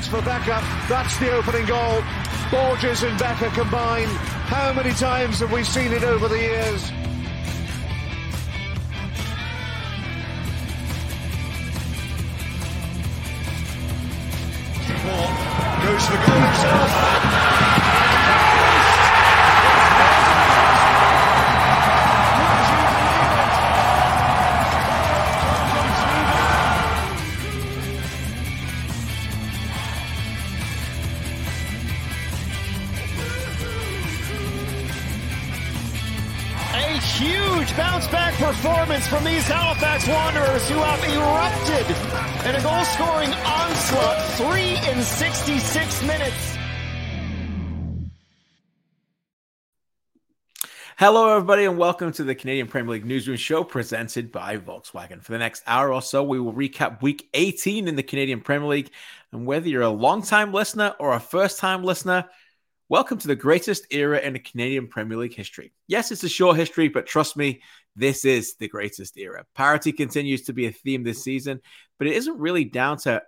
That's for Becker. That's the opening goal. Borges and Becker combined. How many times have we seen it over the years? From these Halifax Wanderers who have erupted in a goal scoring onslaught. Three in 66 minutes. Hello, everybody, and welcome to the Canadian Premier League Newsroom Show presented by Volkswagen. For the next hour or so, we will recap week 18 in the Canadian Premier League. And whether you're a long-time listener or a first-time listener, welcome to the greatest era in the Canadian Premier League history. Yes, it's a short history, but trust me, this is the greatest era. Parity continues to be a theme this season, but it isn't really down to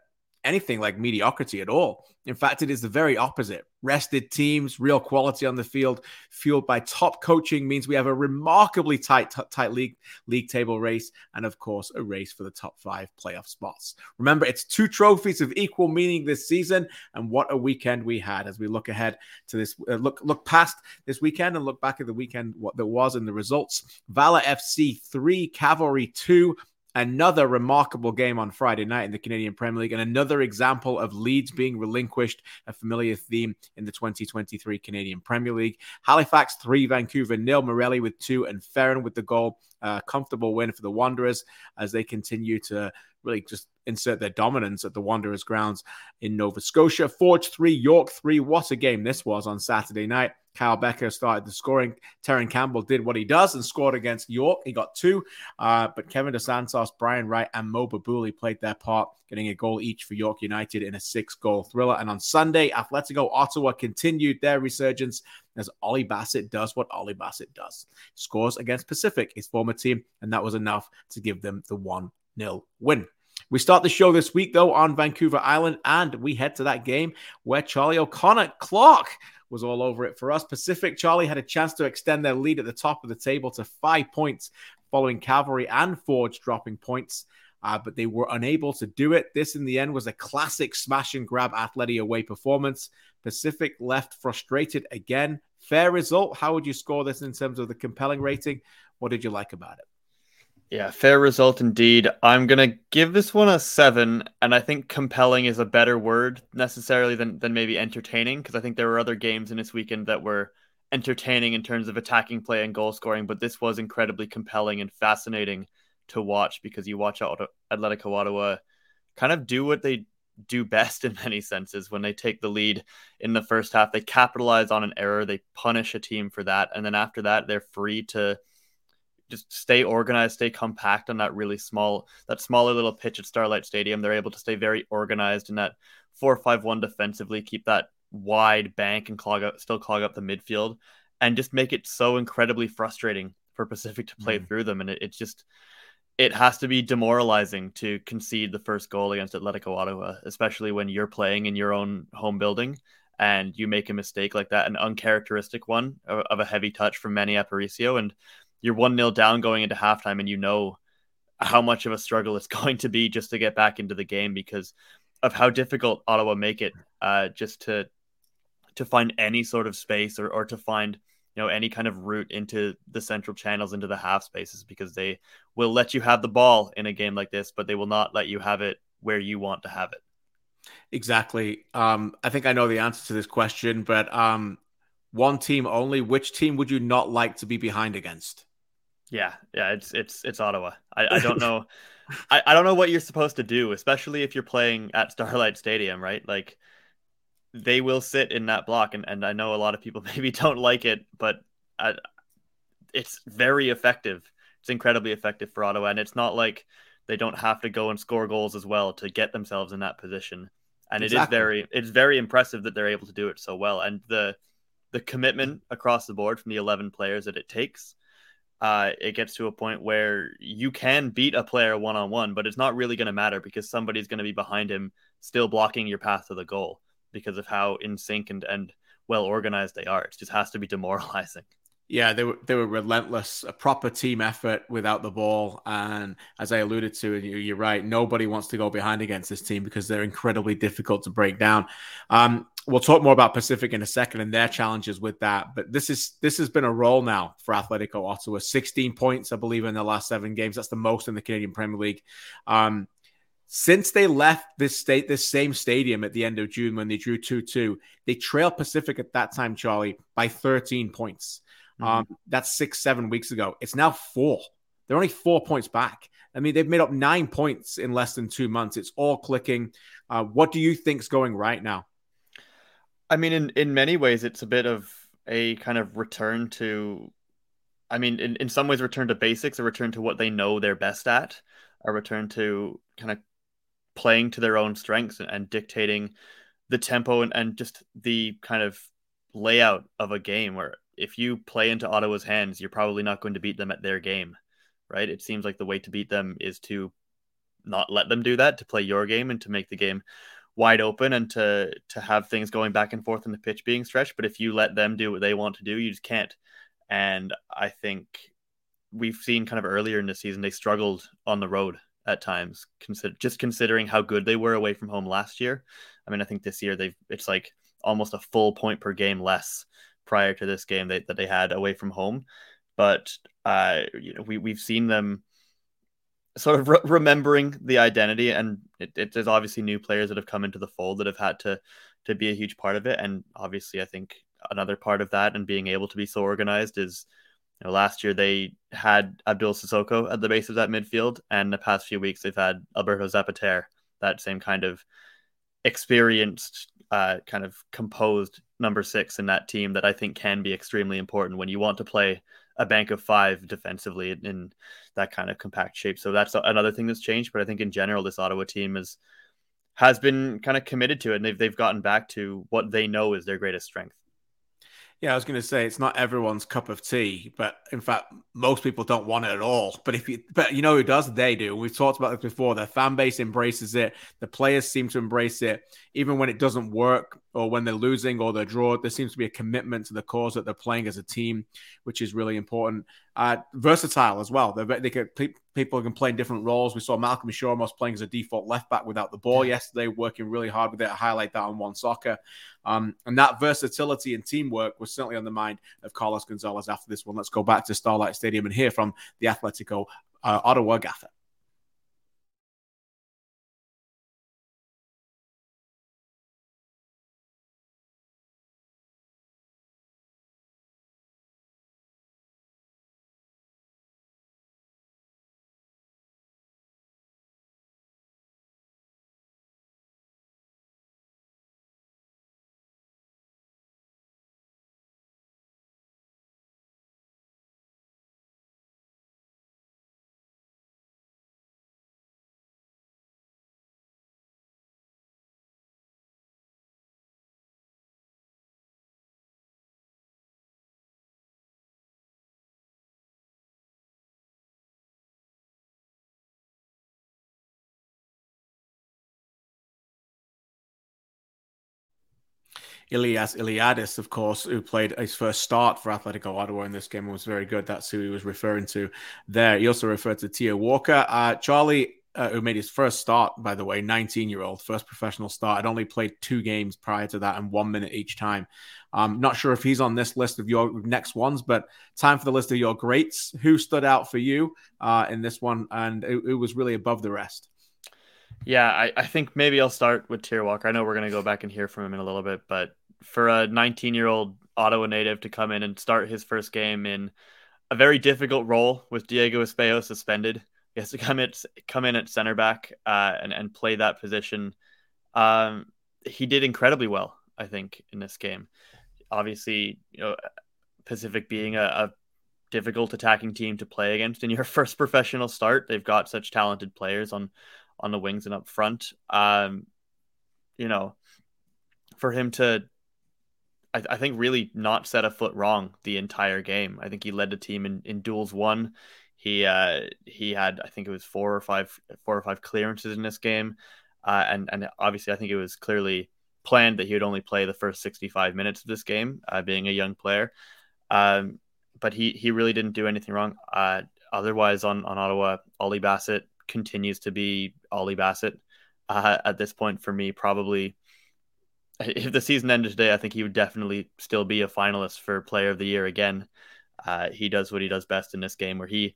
anything like mediocrity at all. In fact, it is the very opposite. Rested teams, real quality on the field, fueled by top coaching, means we have a remarkably tight, t- tight league league table race, and of course, a race for the top five playoff spots. Remember, it's two trophies of equal meaning this season, and what a weekend we had as we look ahead to this. Uh, look, look past this weekend and look back at the weekend, what there was and the results. Valour FC three, Cavalry two another remarkable game on Friday night in the Canadian Premier League, and another example of leads being relinquished, a familiar theme in the 2023 Canadian Premier League. Halifax 3, Vancouver nil, Morelli with 2, and Ferrin with the goal. Uh, comfortable win for the Wanderers as they continue to really just insert their dominance at the Wanderers grounds in Nova Scotia. Forge 3, York 3. What a game this was on Saturday night. Kyle Becker started the scoring. Terran Campbell did what he does and scored against York. He got two. Uh, but Kevin Dos Santos, Brian Wright, and Mo Babouli played their part, getting a goal each for York United in a six goal thriller. And on Sunday, Atletico Ottawa continued their resurgence as Ollie Bassett does what Ollie Bassett does scores against Pacific, his former team. And that was enough to give them the 1 0 win. We start the show this week, though, on Vancouver Island, and we head to that game where Charlie O'Connor-Clarke was all over it for us. Pacific Charlie had a chance to extend their lead at the top of the table to five points following Cavalry and Forge dropping points. Uh, but they were unable to do it. This, in the end, was a classic smash and grab Athletic away performance. Pacific left frustrated again. Fair result. How would you score this in terms of the compelling rating? What did you like about it? Yeah, fair result indeed. I'm gonna give this one a seven, and I think compelling is a better word necessarily than than maybe entertaining, because I think there were other games in this weekend that were entertaining in terms of attacking play and goal scoring, but this was incredibly compelling and fascinating to watch because you watch Atletico Ottawa kind of do what they do best in many senses when they take the lead in the first half. They capitalize on an error, they punish a team for that, and then after that, they're free to just stay organized, stay compact on that really small, that smaller little pitch at Starlight Stadium. They're able to stay very organized in that four-five-one defensively, keep that wide bank and clog up, still clog up the midfield, and just make it so incredibly frustrating for Pacific to play mm. through them. And it, it just, it has to be demoralizing to concede the first goal against Atletico Ottawa, especially when you're playing in your own home building and you make a mistake like that, an uncharacteristic one of, of a heavy touch from Manny Aparicio. And you're one nil down going into halftime, and you know how much of a struggle it's going to be just to get back into the game because of how difficult Ottawa make it uh, just to to find any sort of space or, or to find you know any kind of route into the central channels into the half spaces because they will let you have the ball in a game like this but they will not let you have it where you want to have it. Exactly. Um, i think i know the answer to this question but um, one team only which team would you not like to be behind against yeah, yeah, it's it's it's Ottawa. I, I don't know, I, I don't know what you're supposed to do, especially if you're playing at Starlight Stadium, right? Like they will sit in that block, and, and I know a lot of people maybe don't like it, but I, it's very effective. It's incredibly effective for Ottawa, and it's not like they don't have to go and score goals as well to get themselves in that position. And exactly. it is very it's very impressive that they're able to do it so well, and the the commitment across the board from the 11 players that it takes uh, it gets to a point where you can beat a player one on one, but it's not really going to matter because somebody's going to be behind him, still blocking your path to the goal because of how in sync and, and well organized they are. It just has to be demoralizing. Yeah, they were they were relentless, a proper team effort without the ball. And as I alluded to, and you're right, nobody wants to go behind against this team because they're incredibly difficult to break down. Um, we'll talk more about Pacific in a second and their challenges with that. But this is this has been a role now for Atletico Ottawa. 16 points, I believe, in the last seven games. That's the most in the Canadian Premier League. Um, since they left this state, this same stadium at the end of June when they drew 2 2, they trailed Pacific at that time, Charlie, by 13 points. Mm-hmm. Um, that's six, seven weeks ago. It's now four. They're only four points back. I mean, they've made up nine points in less than two months. It's all clicking. Uh, what do you think's going right now? I mean, in, in many ways, it's a bit of a kind of return to, I mean, in, in some ways, return to basics, a return to what they know they're best at, a return to kind of playing to their own strengths and, and dictating the tempo and, and just the kind of layout of a game where if you play into Ottawa's hands, you're probably not going to beat them at their game, right? It seems like the way to beat them is to not let them do that, to play your game and to make the game wide open and to to have things going back and forth in the pitch being stretched. But if you let them do what they want to do, you just can't. And I think we've seen kind of earlier in the season they struggled on the road at times, consider just considering how good they were away from home last year. I mean, I think this year they've it's like almost a full point per game less prior to this game that, that they had away from home. But uh, you know, we we've seen them sort of re- remembering the identity, and it, it, there's obviously new players that have come into the fold that have had to to be a huge part of it. And obviously, I think another part of that and being able to be so organized is. You know, last year they had Abdul Sissoko at the base of that midfield, and the past few weeks they've had Alberto Zapater, that same kind of experienced, uh, kind of composed number six in that team that I think can be extremely important when you want to play a bank of five defensively in that kind of compact shape. So that's another thing that's changed. But I think in general, this Ottawa team is has been kind of committed to it, and they've they've gotten back to what they know is their greatest strength. Yeah, I was going to say it's not everyone's cup of tea, but in fact, most people don't want it at all. But if you, but you know who does? They do. We've talked about this before. Their fan base embraces it. The players seem to embrace it, even when it doesn't work or when they're losing or they're drawn. There seems to be a commitment to the cause that they're playing as a team, which is really important. Uh, versatile as well. They're, they can people can play in different roles. We saw Malcolm Shoremos playing as a default left back without the ball yesterday, working really hard with it. I highlight that on OneSoccer. Um, and that versatility and teamwork was certainly on the mind of Carlos Gonzalez after this one. Let's go back to Starlight Stadium and hear from the Atletico uh, Ottawa gaffer. Ilias Iliadis, of course, who played his first start for Atletico Ottawa in this game and was very good. That's who he was referring to there. He also referred to Tyr Walker. Uh, Charlie, uh, who made his first start, by the way, 19 year old, first professional start, had only played two games prior to that and one minute each time. I'm not sure if he's on this list of your next ones, but time for the list of your greats. Who stood out for you uh, in this one? And it was really above the rest. Yeah, I, I think maybe I'll start with Tyr Walker. I know we're going to go back and hear from him in a little bit, but for a 19 year old Ottawa native to come in and start his first game in a very difficult role with Diego Espejo suspended. He has to come in, come in at center back uh, and, and play that position. Um, he did incredibly well, I think, in this game. Obviously, you know, Pacific being a, a difficult attacking team to play against in your first professional start, they've got such talented players on on the wings and up front. Um, you know, for him to I, I, think really not set a foot wrong the entire game. I think he led the team in, in duels one. He uh, he had I think it was four or five four or five clearances in this game, uh, and and obviously I think it was clearly planned that he would only play the first 65 minutes of this game, uh, being a young player. Um, but he he really didn't do anything wrong. Uh, otherwise, on on Ottawa, Ollie Bassett continues to be Ollie Bassett uh, at this point for me. Probably, if the season ended today, I think he would definitely still be a finalist for Player of the Year again. Uh, he does what he does best in this game, where he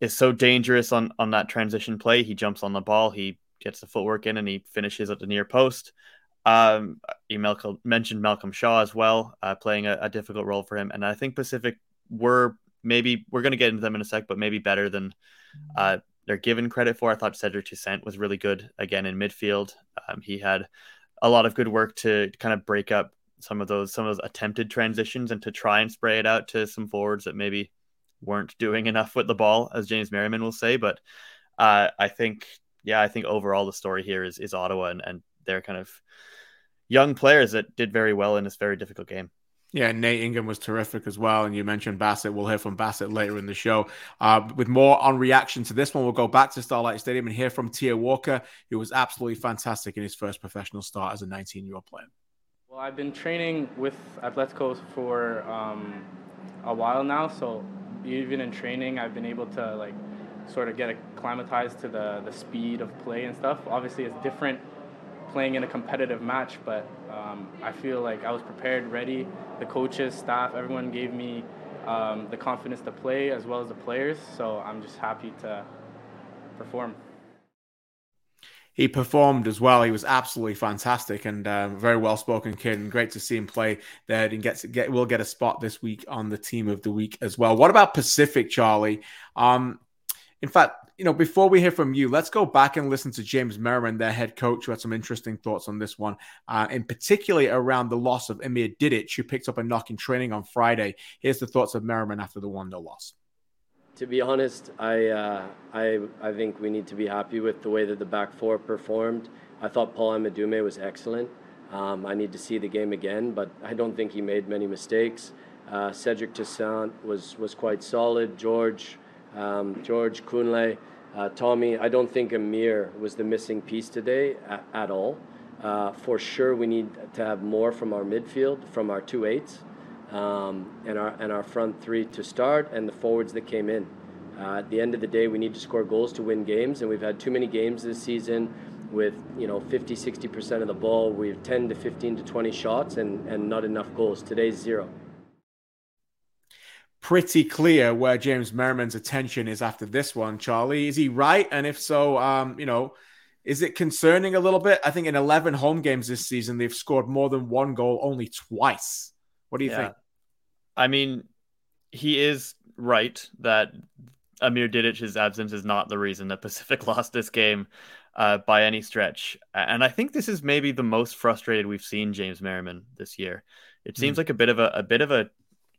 is so dangerous on on that transition play. He jumps on the ball, he gets the footwork in, and he finishes at the near post. Um, you Malcolm, mentioned Malcolm Shaw as well, uh, playing a, a, difficult role for him, and I think Pacific were maybe we're going to get into them in a sec, but maybe better than uh, they're given credit for. I thought Cedric Toussaint was really good again in midfield. Um, he had a lot of good work to kind of break up some of those some of those attempted transitions and to try and spray it out to some forwards that maybe weren't doing enough with the ball, as James Merriman will say. But uh, I think, yeah, I think overall the story here is is Ottawa and, and their kind of young players that did very well in this very difficult game. Yeah, Nate Ingham was terrific as well. And you mentioned Bassett. We'll hear from Bassett later in the show. Uh, with more on reaction to this one, we'll go back to Starlight Stadium and hear from Tyr Walker, who was absolutely fantastic in his first professional start as a 19 year old player. Well, I've been training with Atletico for um, a while now. So even in training, I've been able to like sort of get acclimatized to the, the speed of play and stuff. Obviously, it's different playing in a competitive match, but um, I feel like I was prepared, ready. The coaches, staff, everyone gave me um, the confidence to play as well as the players. So I'm just happy to perform. He performed as well. He was absolutely fantastic and uh, very well spoken kid, and great to see him play there. And gets get will get a spot this week on the team of the week as well. What about Pacific, Charlie? Um, in fact, you know, before we hear from you, let's go back and listen to James Merriman, their head coach, who had some interesting thoughts on this one, uh, in particularly around the loss of Amer Didic, who picked up a knock in training on Friday. Here's the thoughts of Merriman after the 1 0 loss. To be honest, I, uh, I, I think we need to be happy with the way that the back four performed. I thought Paul Amedume was excellent. Um, I need to see the game again, but I don't think he made many mistakes. Uh, Cedric Toussaint was, was quite solid. George um, George Kunle, uh, Tommy. I don't think Amer was the missing piece today at, at all. Uh, for sure, we need to have more from our midfield, from our two eights, um, and our and our front three to start, and the forwards that came in. Uh, at the end of the day, we need to score goals to win games, and we've had too many games this season with you know 50 60% of the ball we have 10 to 15 to 20 shots and, and not enough goals today's zero pretty clear where James Merriman's attention is after this one. Charlie, is he right? And if so, um, you know, is it concerning a little bit? I think in 11 home games this season, they've scored more than one goal only twice. What do you yeah. think? I mean, he is right that Amer Didic's absence is not the reason that Pacific lost this game uh, by any stretch. And I think this is maybe the most frustrated we've seen James Merriman this year. It seems mm. like a bit of a, a bit of a, you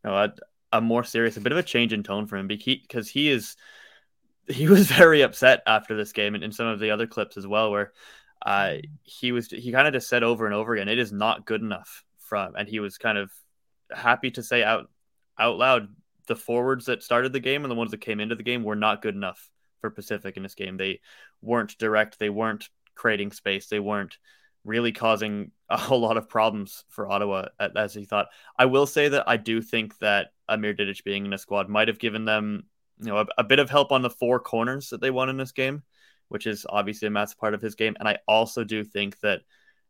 know, a, a more serious, a bit of a change in tone for him because he is he was very upset after this game and in some of the other clips as well, where uh, he was he kind of just said over and over again, it is not good enough from, and he was kind of happy to say out out loud the forwards that started the game and the ones that came into the game were not good enough for Pacific in this game. They weren't direct, they weren't creating space, they weren't really causing a whole lot of problems for Ottawa as he thought. I will say that I do think that Amer Didic being in a squad might have given them, you know, a, a, bit of help on the four corners that they won in this game, which is obviously a massive part of his game. And I also do think that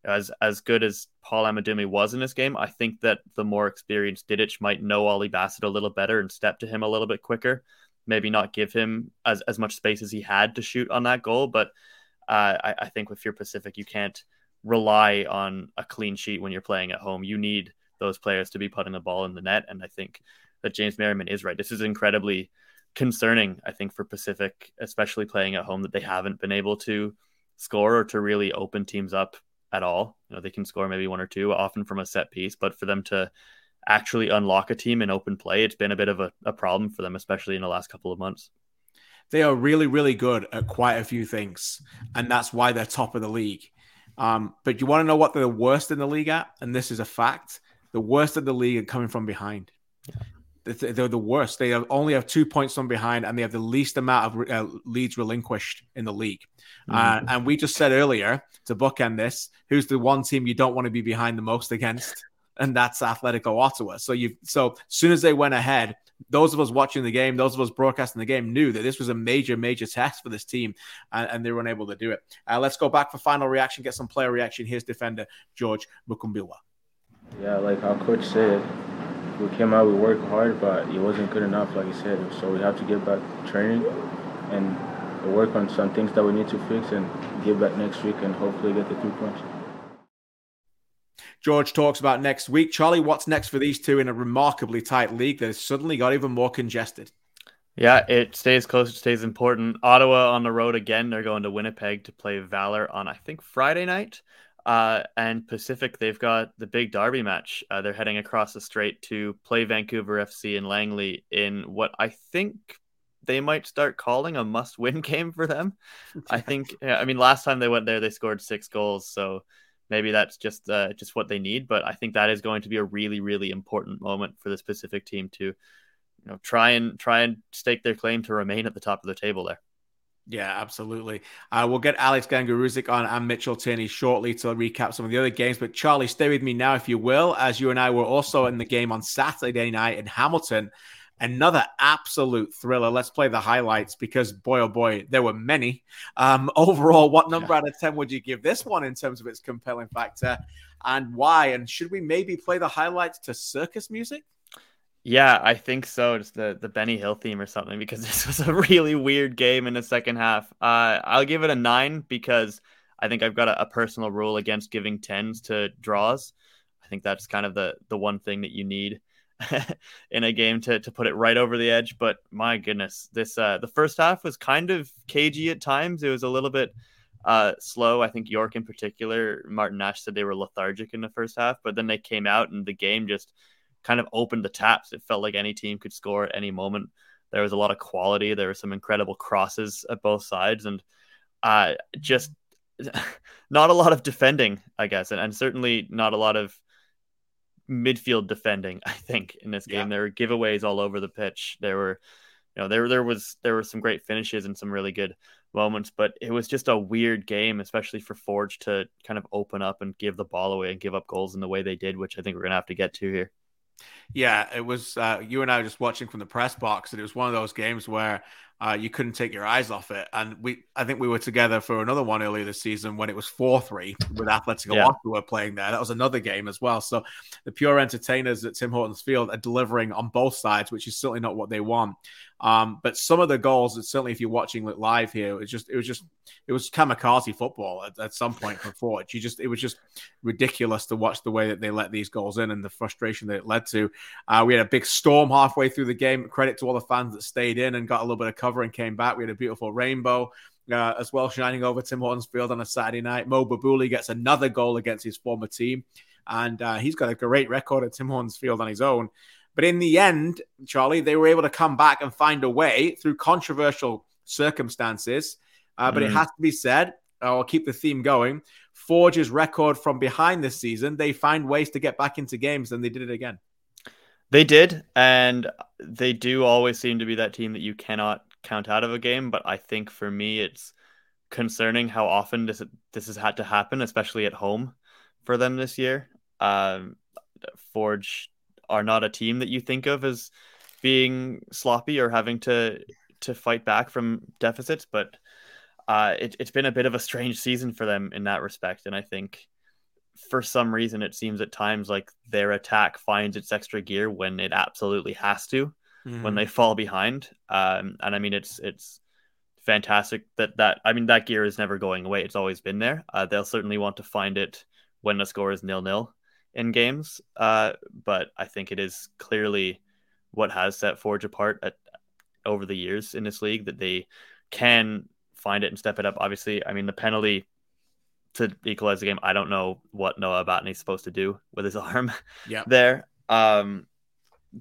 as as good as Paul Amedume was in this game, I think that the more experienced Didic might know Ollie Bassett a little better and step to him a little bit quicker. Maybe not give him as, as much space as he had to shoot on that goal, but uh, I, I think with your Pacific, you can't rely on a clean sheet when you're playing at home. You need those players to be putting the ball in the net, and I think that James Merriman is right. This is incredibly concerning, I think, for Pacific, especially playing at home, that they haven't been able to score or to really open teams up at all. You know, they can score maybe one or two, often from a set piece, but for them to actually unlock a team in open play, it's been a bit of a, a problem for them, especially in the last couple of months. They are really, really good at quite a few things, and that's why they're top of the league. Um, but you want to know what they're worst in the league at? And this is a fact the worst of the league at coming from behind. They're the worst. They have only have two points from behind, and they have the least amount of uh, leads relinquished in the league. Mm-hmm. Uh, and we just said earlier to bookend this, who's the one team you don't want to be behind the most against? And that's Atletico Ottawa. So you so as soon as they went ahead, those of us watching the game, those of us broadcasting the game, knew that this was a major, major test for this team, and, and they were unable to do it. Uh, let's go back for final reaction, get some player reaction. Here's defender George Mukumbilwa. Yeah, like our coach said, we came out, we worked hard, but it wasn't good enough, like he said. So we have to get back training and work on some things that we need to fix and get back next week and hopefully get the three points. George talks about next week. Charlie, what's next for these two in a remarkably tight league that has suddenly got even more congested? Yeah, it stays close. It stays important. Ottawa on the road again. They're going to Winnipeg to play Valour on, I think, Friday night. Uh, and Pacific, they've got the big derby match. Uh, they're heading across the strait to play Vancouver FC in Langley in what I think they might start calling a must-win game for them. I think. I mean, last time they went there, they scored six goals, so maybe that's just uh, just what they need. But I think that is going to be a really, really important moment for this Pacific team to, you know, try and try and stake their claim to remain at the top of the table there. Yeah, absolutely. Uh, we'll get Alex Gangué-Ruzic on and Mitchell Tierney shortly to recap some of the other games. But Charlie, stay with me now, if you will, as you and I were also in the game on Saturday night in Hamilton. Another absolute thriller. Let's play the highlights because, boy, oh boy, there were many. Um, overall, what number yeah. out of 10 would you give this one in terms of its compelling factor and why? And should we maybe play the highlights to circus music? Yeah, I think so. Just the the Benny Hill theme or something because this was a really weird game in the second half. Uh, I'll give it a nine because I think I've got a, a, personal rule against giving tens to draws. I think that's kind of the the one thing that you need in a game to to put it right over the edge. But my goodness, this uh, the first half was kind of cagey at times. It was a little bit uh, slow. I think York in particular, Martin Nash said they were lethargic in the first half, but then they came out and the game just kind of opened the taps. It felt like any team could score at any moment. There was a lot of quality. There were some incredible crosses at both sides, and uh, just not a lot of defending, I guess, and, and certainly not a lot of midfield defending. I think in this game yeah. there were giveaways all over the pitch. There were, you know, there there was there were some great finishes and some really good moments, but it was just a weird game, especially for Forge to kind of open up and give the ball away and give up goals in the way they did, which I think we're gonna have to get to here. Yeah, it was uh, you and I were just watching from the press box, and it was one of those games where uh, you couldn't take your eyes off it. And we, I think we were together for another one earlier this season when it was four three with Atletico yeah. Ottawa playing there. That was another game as well. So the pure entertainers at Tim Hortons Field are delivering on both sides, which is certainly not what they want. Um, but some of the goals, certainly if you're watching live here, it was just it was just it was kamikaze football at, at some point for Forge. You just it was just ridiculous to watch the way that they let these goals in and the frustration that it led to. Uh, we had a big storm halfway through the game. Credit to all the fans that stayed in and got a little bit of cover and came back. We had a beautiful rainbow. Uh, as well, shining over Tim Hortons Field on a Saturday night. Mo Babouli gets another goal against his former team, and uh, he's got a great record at Tim Hortons Field on his own. But in the end, Charlie, they were able to come back and find a way through controversial circumstances. Uh, but mm. it has to be said, I'll keep the theme going. Forge's record from behind this season, they find ways to get back into games, and they did it again. They did, and they do always seem to be that team that you cannot count out of a game. But I think for me, it's concerning how often this this has had to happen, especially at home for them this year. Um, Forge are not a team that you think of as being sloppy or having to to fight back from deficits, but uh, it, it's been a bit of a strange season for them in that respect. And I think for some reason, it seems at times like their attack finds its extra gear when it absolutely has to, mm-hmm. when they fall behind. Um, and I mean, it's it's fantastic that that I mean that gear is never going away. It's always been there. Uh, they'll certainly want to find it when the score is nil nil in games. Uh, but I think it is clearly what has set Forge apart at, over the years in this league that they can find it and step it up. Obviously, I mean the penalty to equalize the game. I don't know what Noah Abatneh's supposed to do with his arm yeah. there. Um,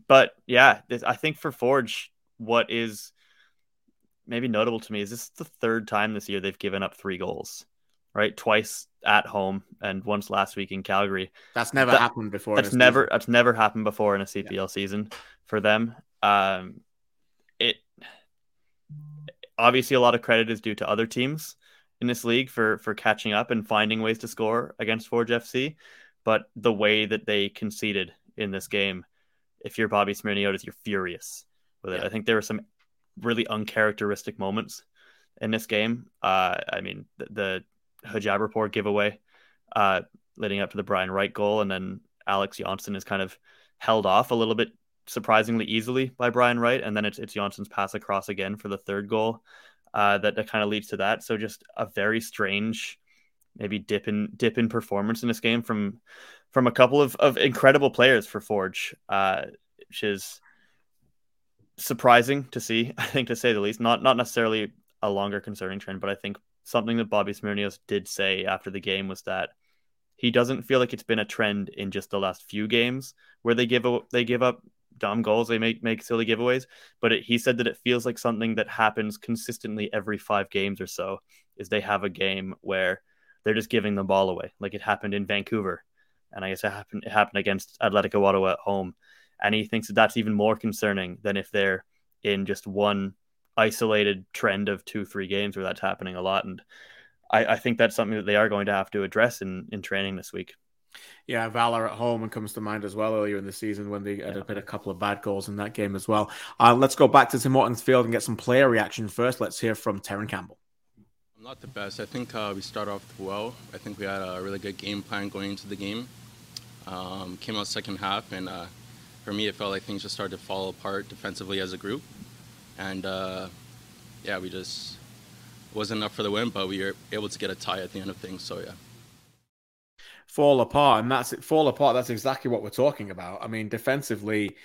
but yeah, this, I think for Forge, what is maybe notable to me is this is the third time this year they've given up three goals, right? Twice at home and once last week in Calgary. That's never that, happened before. That's never that's never happened before in a CPL yeah. season for them. Um, it obviously a lot of credit is due to other teams in this league for for catching up and finding ways to score against Forge FC, but the way that they conceded in this game, if you're Bobby Smirniotis, you're furious with it. Yeah. I think there were some really uncharacteristic moments in this game. Uh, I mean, the, the Hajabrapor giveaway uh, leading up to the Brian Wright goal, and then Alex Johnsson is kind of held off a little bit surprisingly easily by Brian Wright, and then it's it's Johnsson's pass across again for the third goal uh, that, that kind of leads to that. So just a very strange, maybe dip in dip in performance in this game from from a couple of, of incredible players for Forge, uh, which is surprising to see, I think, to say the least. Not not necessarily a longer concerning trend, but I think something that Bobby Smirniotis did say after the game was that he doesn't feel like it's been a trend in just the last few games where they give a, they give up dumb goals, they make make silly giveaways, but it, he said that it feels like something that happens consistently every 5 games or so is they have a game where they're just giving the ball away. Like it happened in Vancouver and I guess it happened it happened against Atletico Ottawa at home and he thinks that that's even more concerning than if they're in just one isolated trend of two, three games where that's happening a lot. And I, I think that's something that they are going to have to address in, in training this week. Yeah, Valour at home and comes to mind as well earlier in the season when they had yeah. a couple of bad goals in that game as well. Uh, let's go back to Tim Hortons Field and get some player reaction first. Let's hear from Terran Campbell. I'm not the best. I think uh, we start off well. I think we had a really good game plan going into the game. Um, came out second half, and uh, for me, it felt like things just started to fall apart defensively as a group and uh, yeah, we just wasn't enough for the win, but we were able to get a tie at the end of things. So yeah. Fall apart, and that's it. Fall apart. That's exactly what we're talking about. I mean, defensively,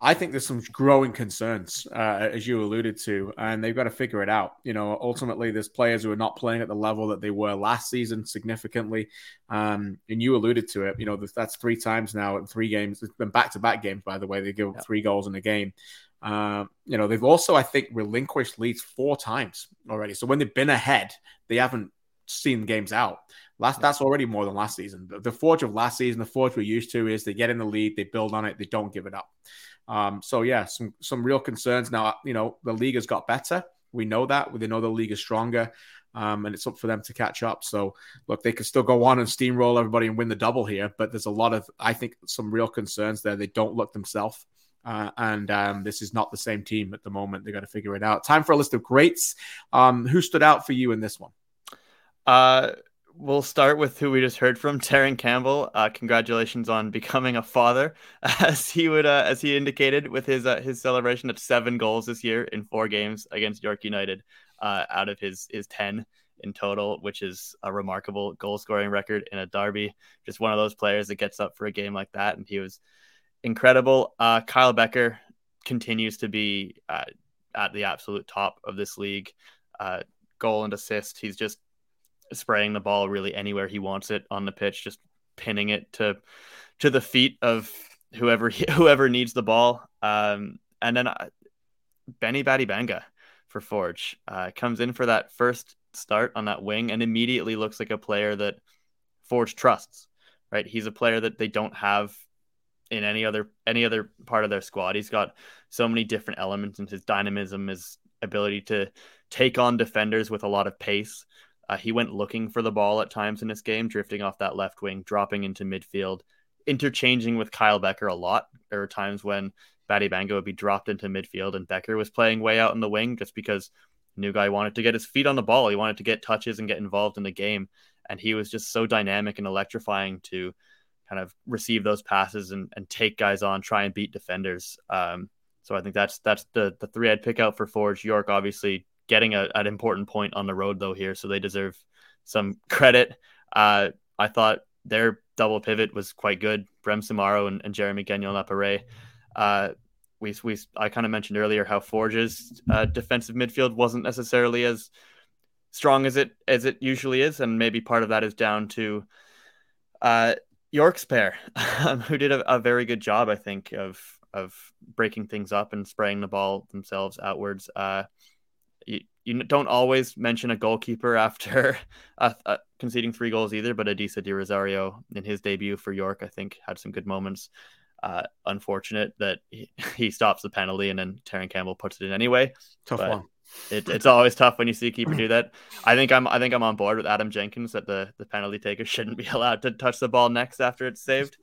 I think there's some growing concerns, uh, as you alluded to, and they've got to figure it out. You know, ultimately, there's players who are not playing at the level that they were last season significantly. Um, and you alluded to it. You know, that's three times now in three games. It's been back to back games, by the way. They give yeah. three goals in a game. Um, you know, they've also, I think, relinquished leads four times already. So when they've been ahead, they haven't seen games out. Last that's already more than last season. The, the forge of last season, the forge we're used to is they get in the lead, they build on it, they don't give it up. Um, so yeah, some some real concerns now. You know, the league has got better. We know that. We know the league is stronger. Um, and it's up for them to catch up. So, look, they could still go on and steamroll everybody and win the double here, but there's a lot of, I think, some real concerns there. They don't look themselves. Uh, and um, this is not the same team at the moment. They got to figure it out. Time for a list of greats. Um, who stood out for you in this one? Uh, we'll start with who we just heard from, Terran Campbell. Uh, congratulations on becoming a father, as he would, uh, as he indicated with his uh, his celebration of seven goals this year in four games against York United, uh, out of his his ten in total, which is a remarkable goal scoring record in a derby. Just one of those players that gets up for a game like that, and he was incredible. Uh, Kyle Becker continues to be uh, at the absolute top of this league. Uh, goal and assist. He's just spraying the ball really anywhere he wants it on the pitch, just pinning it to to the feet of whoever whoever needs the ball. Um, and then uh, Benny Badibanga for Forge uh, comes in for that first start on that wing and immediately looks like a player that Forge trusts. Right, he's a player that they don't have in any other any other part of their squad. He's got so many different elements and his dynamism, his ability to take on defenders with a lot of pace. Uh, he went looking for the ball at times in this game, drifting off that left wing, dropping into midfield, interchanging with Kyle Becker a lot. There were times when Badibanga would be dropped into midfield and Becker was playing way out in the wing just because new guy wanted to get his feet on the ball. He wanted to get touches and get involved in the game. And he was just so dynamic and electrifying to kind of receive those passes and, and take guys on, try and beat defenders. Um, so I think that's that's the the three I'd pick out for Forge. York obviously getting a, an important point on the road though here, so they deserve some credit. Uh, I thought their double pivot was quite good. Brem Soumaoro and, and Jeremy Gagnon Lapare. Uh, we we I kind of mentioned earlier how Forge's uh, defensive midfield wasn't necessarily as strong as it as it usually is, and maybe part of that is down to uh, York's pair, um, who did a, a, very good job, I think, of of breaking things up and spraying the ball themselves outwards. Uh, you, you don't always mention a goalkeeper after uh, uh, conceding three goals either, but Adisa De Rosario in his debut for York, I think, had some good moments. Uh, unfortunate that he, he, stops the penalty and then Terran Campbell puts it in anyway. Tough but one. It, it's always tough when you see a keeper do that. I think I'm I think I'm on board with Adam Jenkins that the, the penalty taker shouldn't be allowed to touch the ball next after it's saved.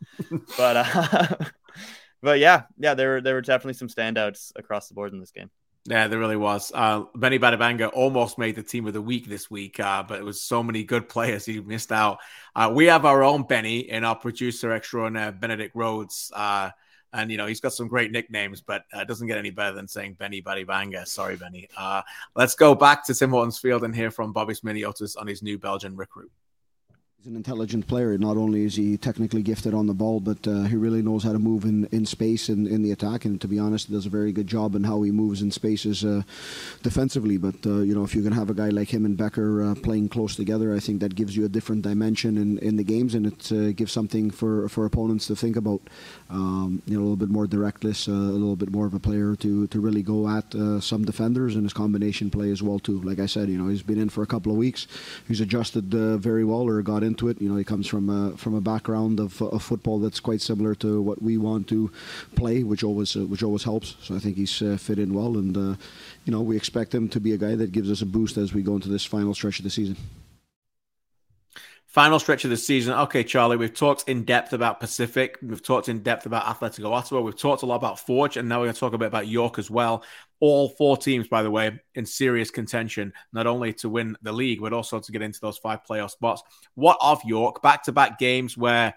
but uh, but yeah, yeah, there were there were definitely some standouts across the board in this game. Yeah, there really was. Uh, Benny Badibanga almost made the team of the week this week, uh, but it was so many good players he missed out. Uh, we have our own Benny in our producer extraordinaire, Benedict Rhodes. Uh, and, you know, he's got some great nicknames, but uh, doesn't get any better than saying Benny Badibanga. Sorry, Benny. Uh, let's go back to Tim Hortons Field and hear from Bobby Smirniotis on his new Belgian recruit. He's an intelligent player. Not only is he technically gifted on the ball, but uh, he really knows how to move in, in space and in, the attack. And to be honest, he does a very good job in how he moves in spaces uh, defensively. But uh, you know, if you can have a guy like him and Becker uh, playing close together, I think that gives you a different dimension in, in the games, and it uh, gives something for for opponents to think about. Um, you know, a little bit more directness, uh, a little bit more of a player to to really go at some defenders and his combination play as well too. Like I said, you know, he's been in for a couple of weeks. He's adjusted very well or got in into it. You know, he comes from a, from a background of, of football that's quite similar to what we want to play, which always uh, which always helps. So I think he's uh, fit in well, and uh, you know, we expect him to be a guy that gives us a boost as we go into this final stretch of the season. Final stretch of the season. Okay, Charlie, we've talked in depth about Pacific. We've talked in depth about Atletico Ottawa. We've talked a lot about Forge, and now we're going to talk a bit about York as well. All four teams, by the way, in serious contention, not only to win the league, but also to get into those five playoff spots. What of York? Back to back games where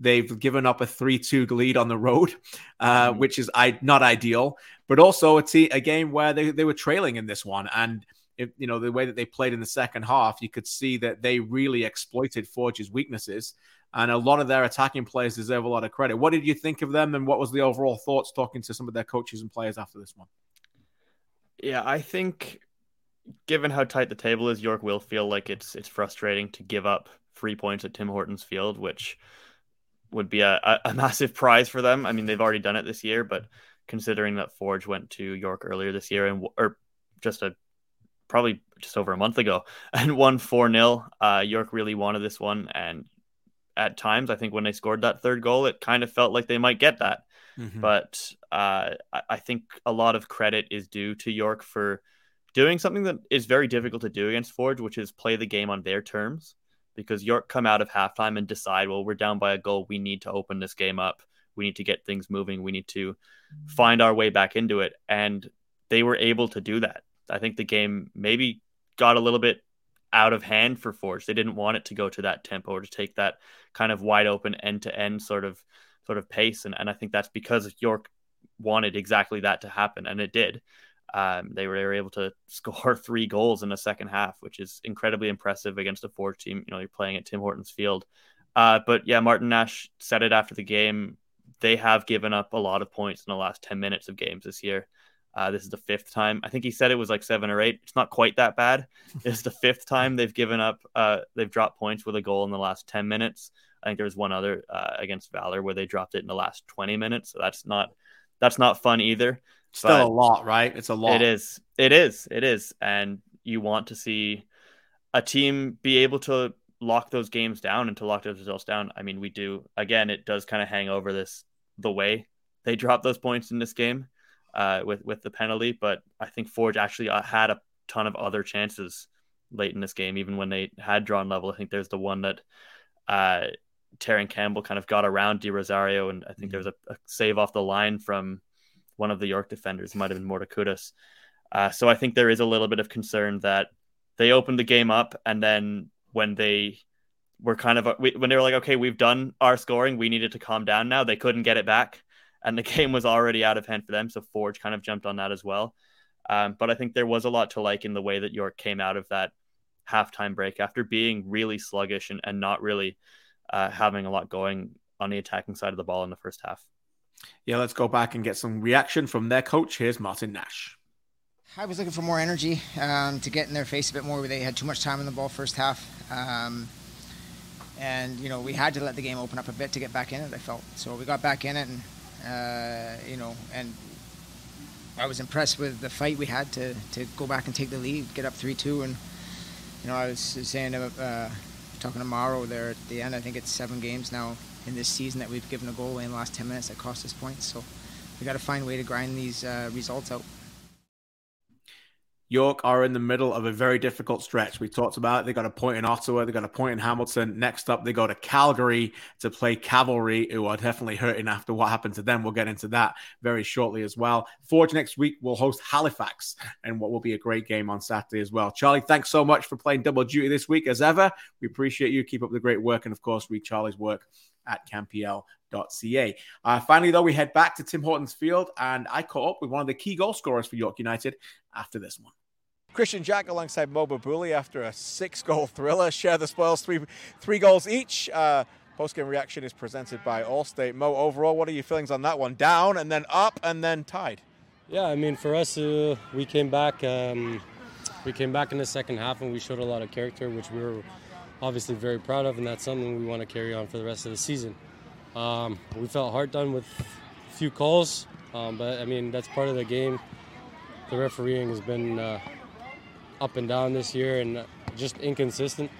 they've given up a 3 2 lead on the road, uh, mm-hmm. which is I- not ideal, but also a game where they, they were trailing in this one. And if, you know the way that they played in the second half, you could see that they really exploited Forge's weaknesses, and a lot of their attacking players deserve a lot of credit. What did you think of them, and what was the overall thoughts talking to some of their coaches and players after this one? Yeah, I think given how tight the table is, York will feel like it's it's frustrating to give up three points at Tim Hortons Field, which would be a, a massive prize for them. I mean, they've already done it this year, but considering that Forge went to York earlier this year and or just a probably just over a month ago and won 4 0. Uh, York really wanted this one. And at times, I think when they scored that third goal, it kind of felt like they might get that. Mm-hmm. But uh, I think a lot of credit is due to York for doing something that is very difficult to do against Forge, which is play the game on their terms. Because York come out of halftime and decide, well, we're down by a goal. We need to open this game up. We need to get things moving. We need to find our way back into it. And they were able to do that. I think the game maybe got a little bit out of hand for Forge. They didn't want it to go to that tempo or to take that kind of wide open end to end sort of sort of pace. And, and I think that's because York wanted exactly that to happen, and it did. Um, they, were, they were able to score three goals in the second half, which is incredibly impressive against a Forge team. You know, you're playing at Tim Hortons Field. Uh, but yeah, Martin Nash said it after the game. They have given up a lot of points in the last 10 minutes of games this year. Uh, this is the fifth time. I think he said it was like seven or eight. It's not quite that bad. It's the fifth time they've given up. Uh, they've dropped points with a goal in the last ten minutes. I think there was one other uh, against Valour where they dropped it in the last twenty minutes. So that's not that's not fun either. Still but a lot, right? It's a lot. It is. It is. It is. And you want to see a team be able to lock those games down and to lock those results down. I mean, we do. Again, it does kind of hang over this the way they drop those points in this game uh, with with the penalty. But I think Forge actually uh, had a ton of other chances late in this game, even when they had drawn level. I think there's the one that uh, Terran Campbell kind of got around De Rosario, and I think there was a, a, save off the line from one of the York defenders. Might have been Mortakudas. Uh, so I think there is a little bit of concern that they opened the game up, and then when they were kind of when they were like, okay, we've done our scoring, we needed to calm down now. They couldn't get it back and the game was already out of hand for them. So Forge kind of jumped on that as well. Um, but I think there was a lot to like in the way that York came out of that halftime break after being really sluggish and, and not really uh, having a lot going on the attacking side of the ball in the first half. Yeah, let's go back and get some reaction from their coach. Here's Martin Nash. I was looking for more energy um, to get in their face a bit more. They had too much time in the ball first half. Um, and, you know, we had to let the game open up a bit to get back in it, I felt. So we got back in it and uh, you know, and I was impressed with the fight we had to, to go back and take the lead, get up 3 2. And, you know, I was saying, uh, talking to Mauro there at the end, I think it's seven games now in this season that we've given a goal away in the last 10 minutes that cost us points. So we got to find a way to grind these uh, results out. York are in the middle of a very difficult stretch. We talked about it. They got a point in Ottawa. They got a point in Hamilton. Next up, they go to Calgary to play Cavalry, who are definitely hurting after what happened to them. We'll get into that very shortly as well. Forge next week will host Halifax and what will be a great game on Saturday as well. Charlie, thanks so much for playing double duty this week as ever. We appreciate you. Keep up the great work. And of course, read Charlie's work at canpl.ca. Uh, finally, though, we head back to Tim Hortons Field, and I caught up with one of the key goal scorers for York United after this one. Kristian Jack alongside Mo Babouli after a six-goal thriller. Share the spoils, three three goals each. Uh, Post-game reaction is presented by Allstate. Mo, overall, what are your feelings on that one? Down and then up and then tied. Yeah, I mean, for us, uh, we came back. Um, we came back in the second half and we showed a lot of character, which we were obviously very proud of, and that's something we want to carry on for the rest of the season. Um, we felt hard done with a few calls, um, but I mean that's part of the game. The refereeing has been uh, up and down this year and just inconsistent.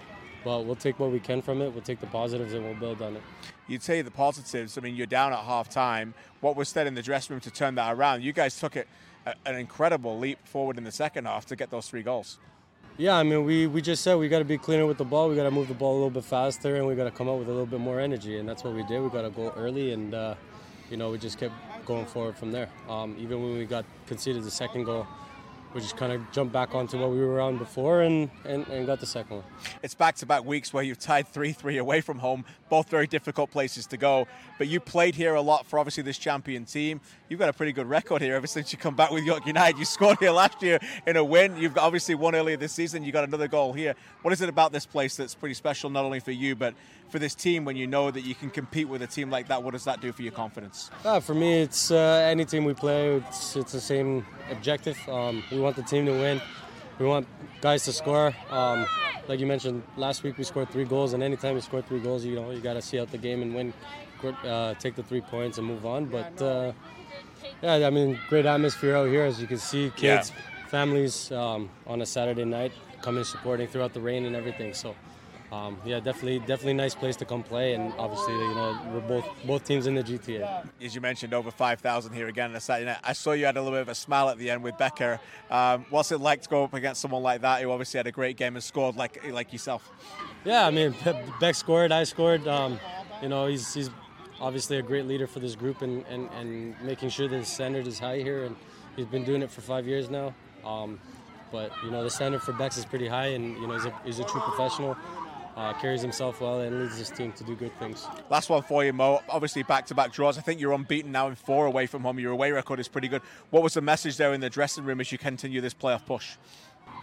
But we'll take what we can from it. We'll take the positives and we'll build on it. You'd say the positives. I mean, you're down at half time. What was said in the dressing room to turn that around? You guys took it an incredible leap forward in the second half to get those three goals. Yeah, I mean, we, we just said we got to be cleaner with the ball. We got to move the ball a little bit faster, and we got to come out with a little bit more energy, and that's what we did. We got to go early, and uh, you know, we just kept going forward from there. Um, even when we got conceded the second goal, we just kind of jumped back onto what we were on before and, and, and got the second one. It's back to back weeks where you've tied 3 3 away from home, both very difficult places to go. But you played here a lot for obviously this champion team. You've got a pretty good record here ever since you come back with York United. You scored here last year in a win. You've obviously won earlier this season. You got another goal here. What is it about this place that's pretty special, not only for you, but for this team when you know that you can compete with a team like that? What does that do for your confidence? Uh, for me, it's uh, any team we play, it's, it's the same objective. Um, we want the team to win. We want guys to score. Um, like you mentioned last week, we scored three goals, and anytime you score three goals, you know you got to see out the game and win, uh, take the three points and move on. But uh, yeah, I mean, great atmosphere out here, as you can see, kids, yeah. families um, on a Saturday night coming supporting throughout the rain and everything. So um, yeah, definitely, definitely nice place to come play, and obviously, you know, we're both both teams in the GTA. As you mentioned, over 5,000 here again on a Saturday night. I saw you had a little bit of a smile at the end with Bekker. Um, what's it like to go up against someone like that who obviously had a great game and scored like like yourself? Yeah, I mean, Beck scored, I scored. Um, you know, he's he's obviously a great leader for this group and, and, and making sure that the standard is high here, and he's been doing it for five years now. Um, but you know, the standard for Bex is pretty high, and you know, he's a, he's a true professional uh, carries himself well and leads his team to do good things. Last one for you, Mo. Obviously, back-to-back draws. I think you're unbeaten now in four away from home. Your away record is pretty good. What was the message there in the dressing room as you continue this playoff push?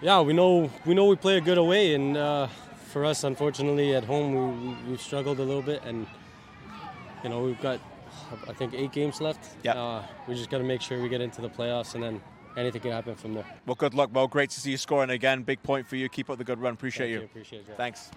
Yeah, we know we know we play a good away, and uh, for us, unfortunately, at home we, we've struggled a little bit, and you know we've got I think eight games left. Yeah, uh, we just got to make sure we get into the playoffs, and then anything can happen from there. Well, good luck, Mo. Great to see you scoring again. Big point for you. Keep up the good run. Appreciate Thank you. you. Appreciate it. Thanks.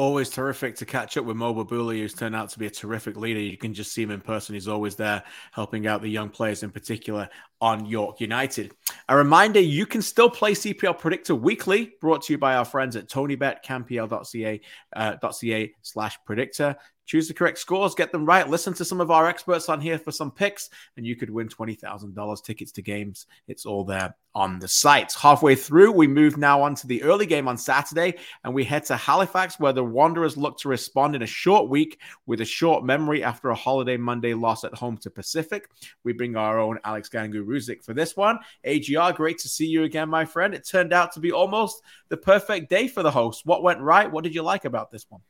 Always terrific to catch up with Mo Babouli, who's turned out to be a terrific leader. You can just see him in person. He's always there helping out the young players, in particular on York United. A reminder you can still play CPL Predictor weekly, brought to you by our friends at TonyBet, canpl.ca uh, .ca slash predictor. Choose the correct scores, get them right. Listen to some of our experts on here for some picks, and you could win $20,000 tickets to games. It's all there on the site. Halfway through, we move now on to the early game on Saturday, and we head to Halifax, where the Wanderers look to respond in a short week with a short memory after a holiday Monday loss at home to Pacific. We bring our own Alex Gangué-Ruzic for this one. AGR, great to see you again, my friend. It turned out to be almost the perfect day for the host. What went right? What did you like about this one?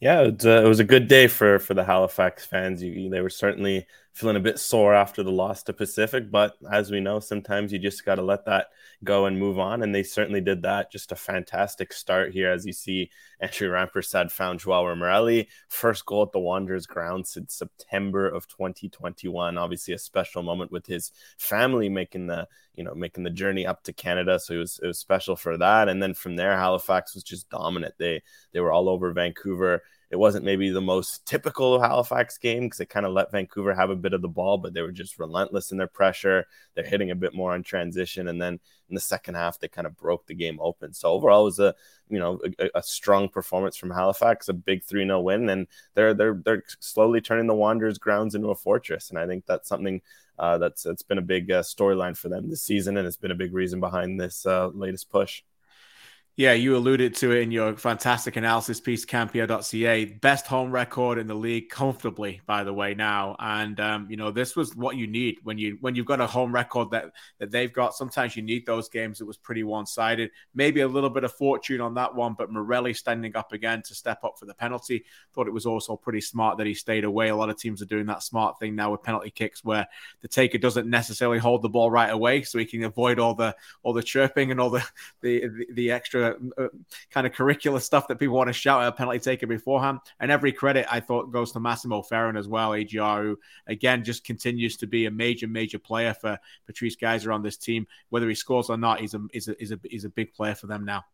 Yeah, it, it was a good day for for the Halifax fans. You, they were certainly feeling a bit sore after the loss to Pacific, but as we know, sometimes you just got to let that go and move on. And they certainly did that. Just a fantastic start here, as you see. Andrew Rampersad found Joao Morelli, first goal at the Wanderers ground since September of 2021. Obviously, a special moment with his family making the you know making the journey up to Canada. So it was it was special for that. And then from there, Halifax was just dominant. They they were all over Vancouver it wasn't maybe the most typical Halifax game because they kind of let Vancouver have a bit of the ball, but they were just relentless in their pressure. They're hitting a bit more on transition, and then in the second half they kind of broke the game open. So overall, it was a you know a, a strong performance from Halifax, a big three 0 win, and they're they're they're slowly turning the Wanderers' grounds into a fortress, and I think that's something. Uh, that's it's been a big uh, storyline for them this season, and it's been a big reason behind this uh, latest push. Yeah, you alluded to it in your fantastic analysis piece, canpl.ca. Best home record in the league, comfortably, by the way, now. And um, you know, this was what you need when you when you've got a home record that that they've got. Sometimes you need those games. It was pretty one-sided. Maybe a little bit of fortune on that one, but Morelli standing up again to step up for the penalty. Thought it was also pretty smart that he stayed away. A lot of teams are doing that smart thing now with penalty kicks where the taker doesn't necessarily hold the ball right away, so he can avoid all the all the chirping and all the the, the, the extra uh, kind of curricular stuff that people want to shout at a penalty taker beforehand. And every credit I thought goes to Massimo Ferrin as well, AGR, who again just continues to be a major, major player for Patrice Gheisar on this team. Whether he scores or not, he's a he's a he's a, he's a big player for them now.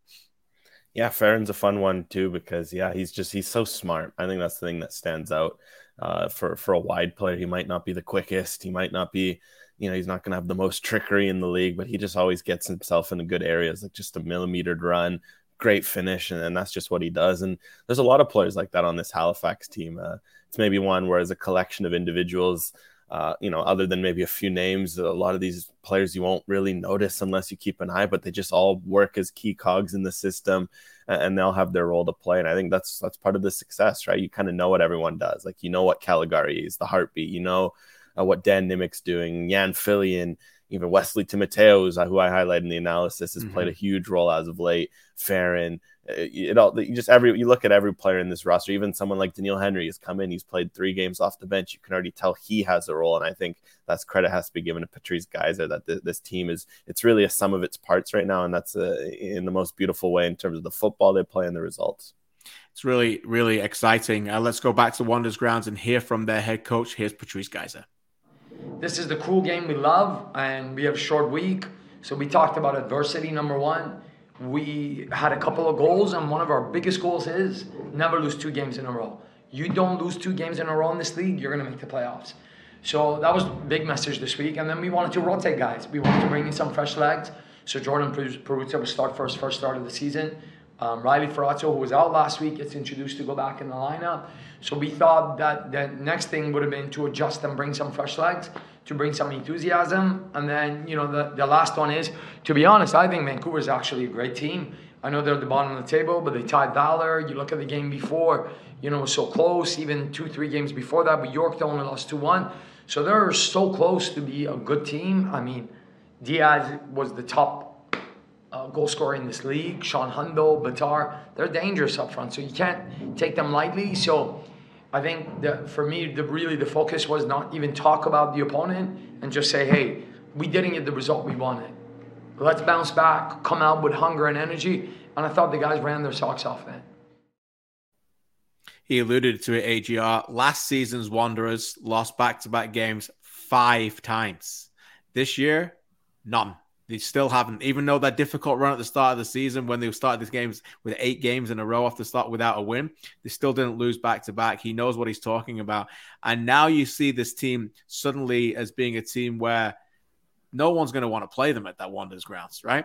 Yeah, Ferrin's a fun one too because yeah, he's just he's so smart. I think that's the thing that stands out uh, for for a wide player. He might not be the quickest, he might not be you know, he's not going to have the most trickery in the league, but he just always gets himself in the good areas, like just a millimetered run, great finish, and, and that's just what he does. And there's a lot of players like that on this Halifax team. Uh, it's maybe one where, as a collection of individuals, uh, you know, other than maybe a few names, a lot of these players you won't really notice unless you keep an eye, but they just all work as key cogs in the system and they'll have their role to play. And I think that's that's part of the success, right? You kind of know what everyone does. Like you know what Callegari is, the heartbeat, you know uh, what Dan Nimick's doing, Yann Fillion, even Wesley Timoteos, uh, who I highlight in the analysis, has mm-hmm. played a huge role as of late. Ferrin, uh, it all you just every you look at every player in this roster, even someone like Daniel Henry has come in, he's played three games off the bench. You can already tell he has a role, and I think that's credit has to be given to Patrice Gheisar that th- this team is it's really a sum of its parts right now, and that's uh, in the most beautiful way in terms of the football they play and the results. It's really really exciting. Uh, let's go back to Wanderers grounds and hear from their head coach. Here's Patrice Gheisar. This is the cool game we love, and we have short week. So we talked about adversity, number one. We had a couple of goals, and one of our biggest goals is never lose two games in a row. You don't lose two games in a row in this league, you're going to make the playoffs. So that was big message this week. And then we wanted to rotate guys. We wanted to bring in some fresh legs. So Jordan Perruzza will start first, first start of the season. Um, Riley Ferrazzo, who was out last week, gets introduced to go back in the lineup. So we thought that the next thing would have been to adjust and bring some fresh legs, to bring some enthusiasm. And then, you know, the, the last one is, to be honest, I think Vancouver is actually a great team. I know they're at the bottom of the table, but they tied Valour. You look at the game before, you know, so close, even two, three games before that, but York only lost 2 1. So they're so close to be a good team. I mean, Diaz was the top uh, goal scorer in this league. Shaan Hundal, Batar, they're dangerous up front, so you can't take them lightly. So I think that for me, the really the focus was not even talk about the opponent and just say, hey, we didn't get the result we wanted. Let's bounce back, come out with hunger and energy. And I thought the guys ran their socks off then. He alluded to it, AGR. Last season's Wanderers lost back to back games five times. This year, none. They still haven't, even though that difficult run at the start of the season when they started these games with eight games in a row off the start without a win, they still didn't lose back to back. He knows what he's talking about. And now you see this team suddenly as being a team where no one's going to want to play them at that Wanderers grounds, right?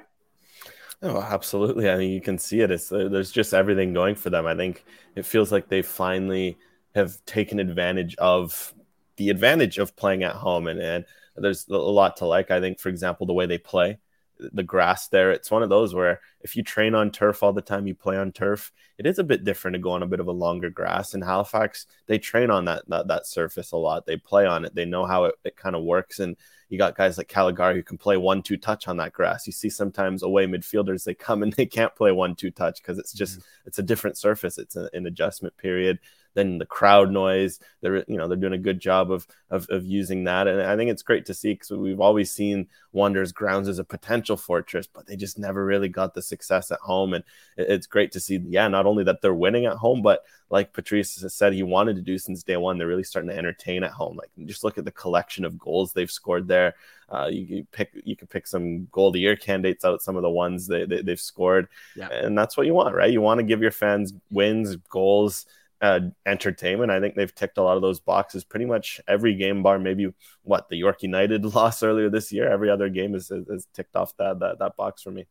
Oh, absolutely. I mean, you can see it. It's, uh, there's just everything going for them. I think it feels like they finally have taken advantage of the advantage of playing at home and, and there's a lot to like. I think, for example, the way they play, the grass there, it's one of those where if you train on turf all the time, you play on turf. It is a bit different to go on a bit of a longer grass. In Halifax, they train on that that, that surface a lot. They play on it. They know how it, it kind of works. And you got guys like Callegari who can play one two touch on that grass. You see sometimes away midfielders they come and they can't play one two touch because it's just mm-hmm. it's a different surface. It's a, an adjustment period then the crowd noise. They're you know they're doing a good job of of, of using that, and I think it's great to see because we've always seen Wanderers grounds as a potential fortress, but they just never really got the success at home, and it's great to see. Yeah, not only that they're winning at home, but like Patrice has said he wanted to do since day one, they're really starting to entertain at home. Like just look at the collection of goals they've scored there. Uh, you, you, pick you can pick some goal of the year candidates out, some of the ones they, they, have scored, yeah. and that's what you want, right? You want to give your fans wins, goals uh, entertainment. I think they've ticked a lot of those boxes pretty much every game bar. Maybe what the York United loss earlier this year. Every other game is, is ticked off that, that that box for me.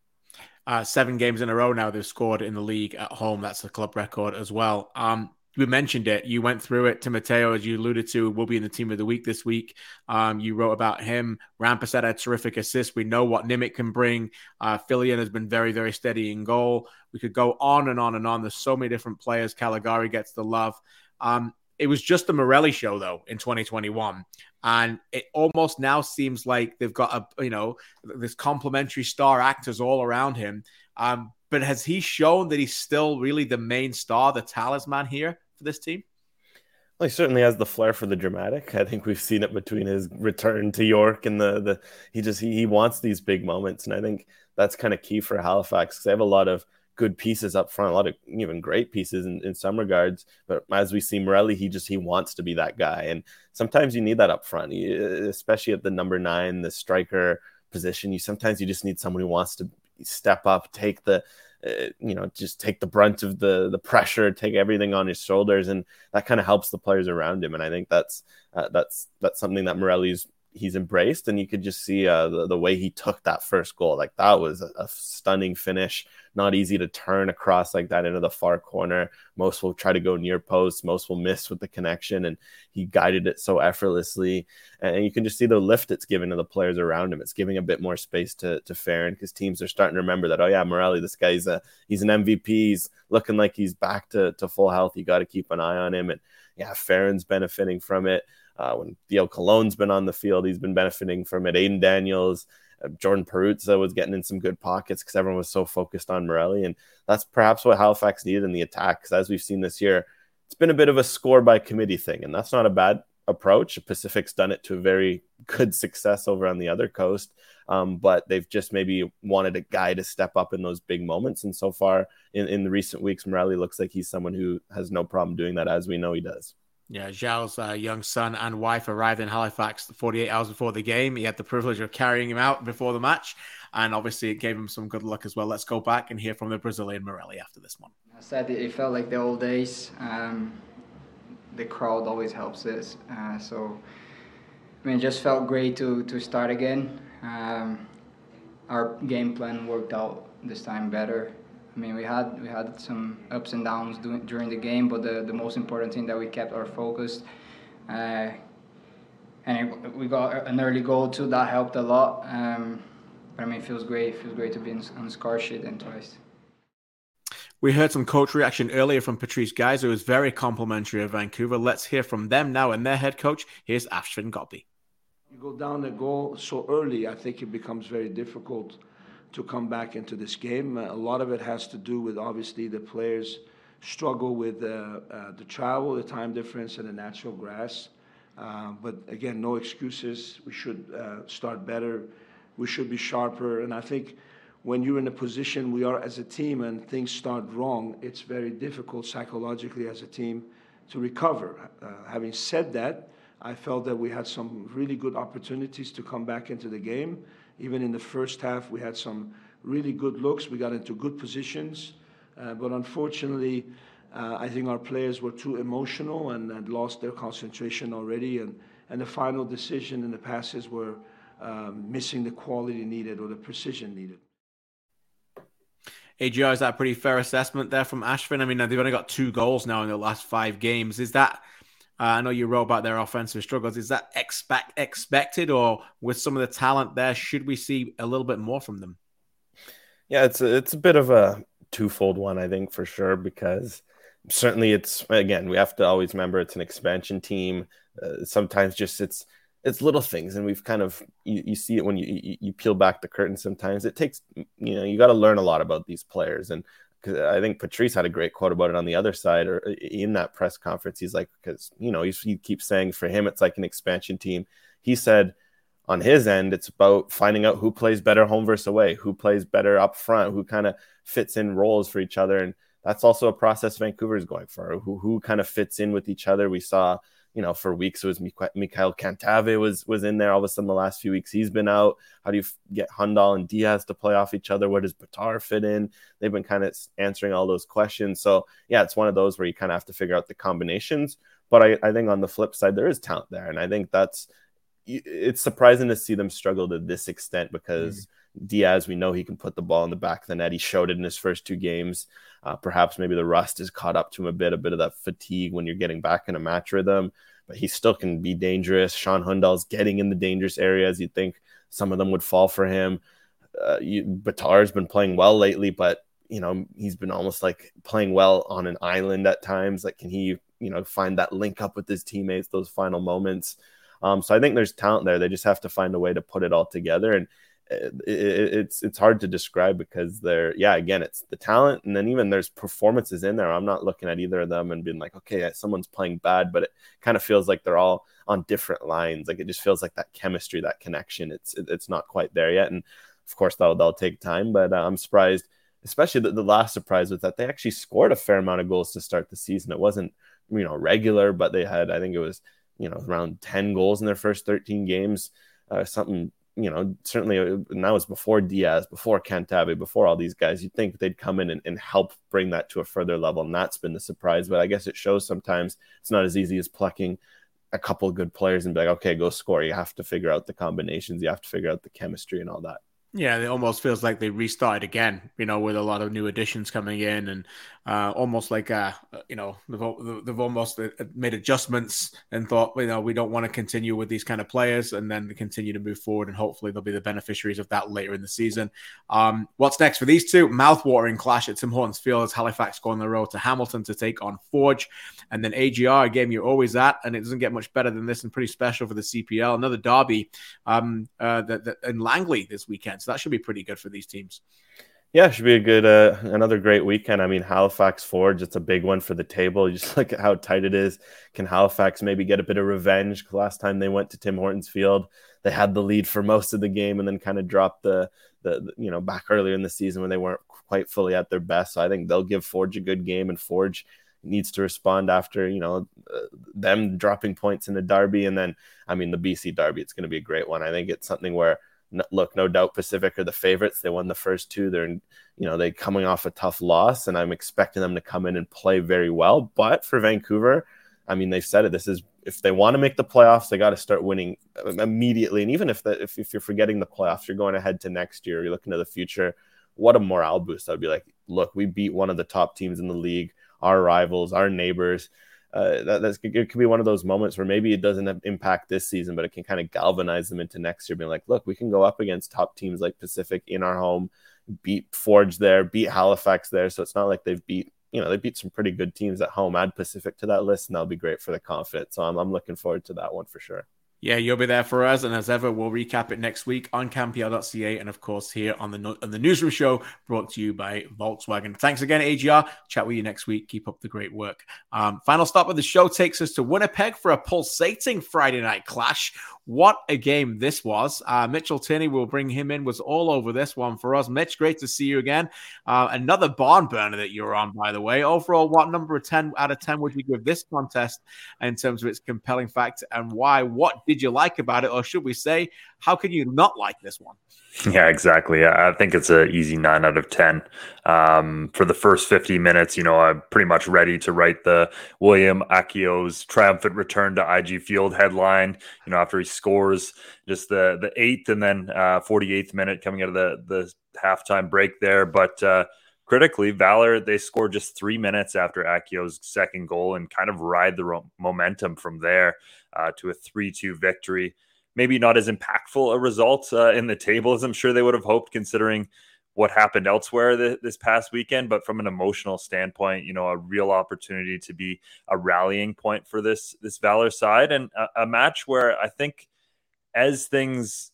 Uh, seven games in a row now they've scored in the league at home. That's the club record as well. Um, you mentioned it. You went through it. Timoteo, as you alluded to, will be in the team of the week this week. Um, you wrote about him. Rampersad a terrific assist. We know what Nimick can bring. Uh, Fillion has been very, very steady in goal. We could go on and on and on. There's so many different players. Callegari gets the love. Um, it was just the Morelli show though in 2021, and it almost now seems like they've got a you know this complementary star actors all around him. Um, but has he shown that he's still really the main star, the talisman here for this team? Well, he certainly has the flair for the dramatic. I think we've seen it between his return to York and the the he just he, he wants these big moments, and I think that's kind of key for Halifax because they have a lot of good pieces up front, a lot of even great pieces in, in some regards. But as we see Morelli, he just he wants to be that guy, and sometimes you need that up front, especially at the number nine, the striker position. You sometimes you just need someone who wants to step up, take the uh, you know just take the brunt of the the pressure, take everything on his shoulders, and that kind of helps the players around him. And I think that's uh, that's that's something that Morelli's he's embraced and you could just see uh, the, the way he took that first goal. Like that was a, a, stunning finish. Not easy to turn across like that into the far corner. Most will try to go near post. Most will miss with the connection and he guided it so effortlessly. And you can just see the lift it's given to the players around him. It's giving a bit more space to to Ferrin because teams are starting to remember that oh yeah Morelli this guy's a he's an MVP he's looking like he's back to, to full health. You got to keep an eye on him. And yeah Ferrin's benefiting from it uh, when Theo Colon's been on the field, he's been benefiting from it. Aidan Daniels, uh, Jordan Perruzza was getting in some good pockets because everyone was so focused on Morelli. And that's perhaps what Halifax needed in the attack. Because as we've seen this year, it's been a bit of a score by committee thing. And that's not a bad approach. Pacific's done it to a very good success over on the other coast. Um, but they've just maybe wanted a guy to step up in those big moments. And so far in, in the recent weeks, Morelli looks like he's someone who has no problem doing that, as we know he does. Yeah, Joao's uh, young son and wife arrived in Halifax 48 hours before the game. He had the privilege of carrying him out before the match, and obviously it gave him some good luck as well. Let's go back and hear from the Brazilian Morelli after this one. I said it felt like the old days. Um, the crowd always helps us. Uh, so, I mean, it just felt great to, to start again. Um, our game plan worked out this time better. I mean, we had we had some ups and downs during, during the game, but the, the most important thing that we kept our focus. Uh, and it, we got an early goal too. That helped a lot. Um, but I mean, it feels great. It feels great to be on the score sheet and twice. We heard some coach reaction earlier from Patrice Gheisar, who was very complimentary of Vancouver. Let's hear from them now and their head coach. Here's Afshin Ghotbi. You go down a goal so early, I think it becomes very difficult to come back into this game. A lot of it has to do with obviously the players struggle with uh, uh, the travel, the time difference, and the natural grass. Uh, but again, no excuses. We should start better. We should be sharper. And I think when you're in a position we are as a team and things start wrong, it's very difficult psychologically as a team to recover. Uh, having said that, I felt that we had some really good opportunities to come back into the game. Even in the first half, we had some really good looks. We got into good positions. Uh, but unfortunately, uh, I think our players were too emotional and, and, lost their concentration already. And, and the final decision and the passes were um, missing the quality needed or the precision needed. AGR, is that a pretty fair assessment there from Afshin? I mean, they've only got two goals now in the last five games. Is that uh, I know you wrote about their offensive struggles. Is that expect expected, or with some of the talent there, should we see a little bit more from them? Yeah, it's a, it's a bit of a twofold one, I think, for sure, because certainly it's again we have to always remember it's an expansion team. Uh, sometimes just it's it's little things, and we've kind of you, you see it when you, you, you peel back the curtain. Sometimes it takes you know you got to learn a lot about these players, and because I think Patrice had a great quote about it on the other side or in that press conference. He's like, because you know, he keeps saying for him it's like an expansion team. He said on his end, it's about finding out who plays better home versus away, who plays better up front, who kind of fits in roles for each other, and that's also a process Vancouver is going for. Who who kind of fits in with each other. We saw you know, for weeks it was Mikhail Cantave was was in there. All of a sudden, the last few weeks he's been out. How do you get Hundal and Diaz to play off each other? Where does Batar fit in? They've been kind of answering all those questions. So yeah, it's one of those where you kind of have to figure out the combinations. But I, I think on the flip side, there is talent there, and I think that's it's surprising to see them struggle to this extent because. Mm Diaz, we know he can put the ball in the back of the net. He showed it in his first two games. Uh, perhaps maybe the rust has caught up to him a bit, a bit of that fatigue when you're getting back in a match rhythm, but he still can be dangerous. Shaan Hundal's getting in the dangerous areas. You'd think some of them would fall for him. Uh, you, Batar's been playing well lately, but you know he's been almost like playing well on an island at times. Like, can he, you know, find that link up with his teammates, those final moments? Um, so I think there's talent there. They just have to find a way to put it all together. And it, it's it's hard to describe because they're yeah again it's the talent and then even there's performances in there. I'm not looking at either of them and being like okay someone's playing bad but it kind of feels like they're all on different lines. Like it just feels like that chemistry that connection it's it's not quite there yet and of course that'll, that'll take time but uh, i'm surprised especially the, the last surprise was that they actually scored a fair amount of goals to start the season. It wasn't you know regular but they had i think it was you know around 10 goals in their first 13 games uh, something you know, certainly uh, that was before Diaz, before Cantave, before all these guys. You'd think they'd come in and, and, help bring that to a further level, and that's been the surprise. But I guess it shows sometimes it's not as easy as plucking a couple good players and be like, okay, go score. You have to figure out the combinations, you have to figure out the chemistry and all that. Yeah, it almost feels like they restarted again, you know, with a lot of new additions coming in and uh, almost like, uh, you know, they've, they've almost uh, made adjustments and thought, you know, we don't want to continue with these kind of players and then continue to move forward. And hopefully they'll be the beneficiaries of that later in the season. Um, what's next for these two? Mouthwatering clash at Tim Hortons Field as Halifax go on the road to Hamilton to take on Forge. And then AGR, a game you're always at, and it doesn't get much better than this and pretty special for the CPL. Another derby um, uh, in Langley this weekend. So that should be pretty good for these teams. Yeah, it should be a good, uh, another great weekend. I mean, Halifax Forge, it's a big one for the table. You just look at how tight it is. Can Halifax maybe get a bit of revenge? Last time they went to Tim Hortons Field, they had the lead for most of the game and then kind of dropped the, the, the, you know, back earlier in the season when they weren't quite fully at their best. So I think they'll give Forge a good game, and Forge needs to respond after you know uh, them dropping points in the derby, and then I mean the BC derby. It's going to be a great one. I think it's something where look, no doubt Pacific are the favorites. They won the first two. They're, you know, they coming off a tough loss, and I'm expecting them to come in and play very well. But for Vancouver, I mean, they've said it. This is if they want to make the playoffs, they got to start winning um, immediately. And even if the, if, if you're forgetting the playoffs, you're going ahead to next year. You're looking to the future. What a morale boost! I'd be like, look, we beat one of the top teams in the league, our rivals, our neighbors uh, that, that's it could be one of those moments where maybe it doesn't have impact this season, but it can kind of galvanize them into next year, being like, look, we can go up against top teams like Pacific in our home, beat Forge there, beat Halifax there. So it's not like they've beat, you know, they beat some pretty good teams at home. Add Pacific to that list, and that'll be great for the confidence. So I'm, I'm looking forward to that one for sure. Yeah, you'll be there for us. And as ever, we'll recap it next week on canpl.ca and, of course, here on the, on the Newsroom Show brought to you by Volkswagen. Thanks again, AGR. Chat with you next week. Keep up the great work. Um, final stop of the show takes us to Winnipeg for a pulsating Friday night clash what a game this was. Uh, Mitchell Tierney, will bring him in, was all over this one for us. Mitch, great to see you again. Uh, another barn burner that you're on, by the way. Overall, what number of 10 out of 10 would you give this contest in terms of its compelling factor and why? What did you like about it? Or should we say, how could you not like this one? Yeah, exactly. I think it's an easy nine out of 10. Um, for the first 50 minutes, you know, I'm pretty much ready to write the William Akio's triumphant return to IG Field headline, you know, after he scores just the, the eighth and then uh, 48th minute coming out of the, the halftime break there. But uh, critically, Valour, they scored just three minutes after Akio's second goal and kind of ride the momentum from there uh, to a 3 2 victory maybe not as impactful a result uh, in the table as I'm sure they would have hoped, considering what happened elsewhere th- this past weekend. But from an emotional standpoint, you know, a real opportunity to be a rallying point for this this Valour side, and a, a match where I think as things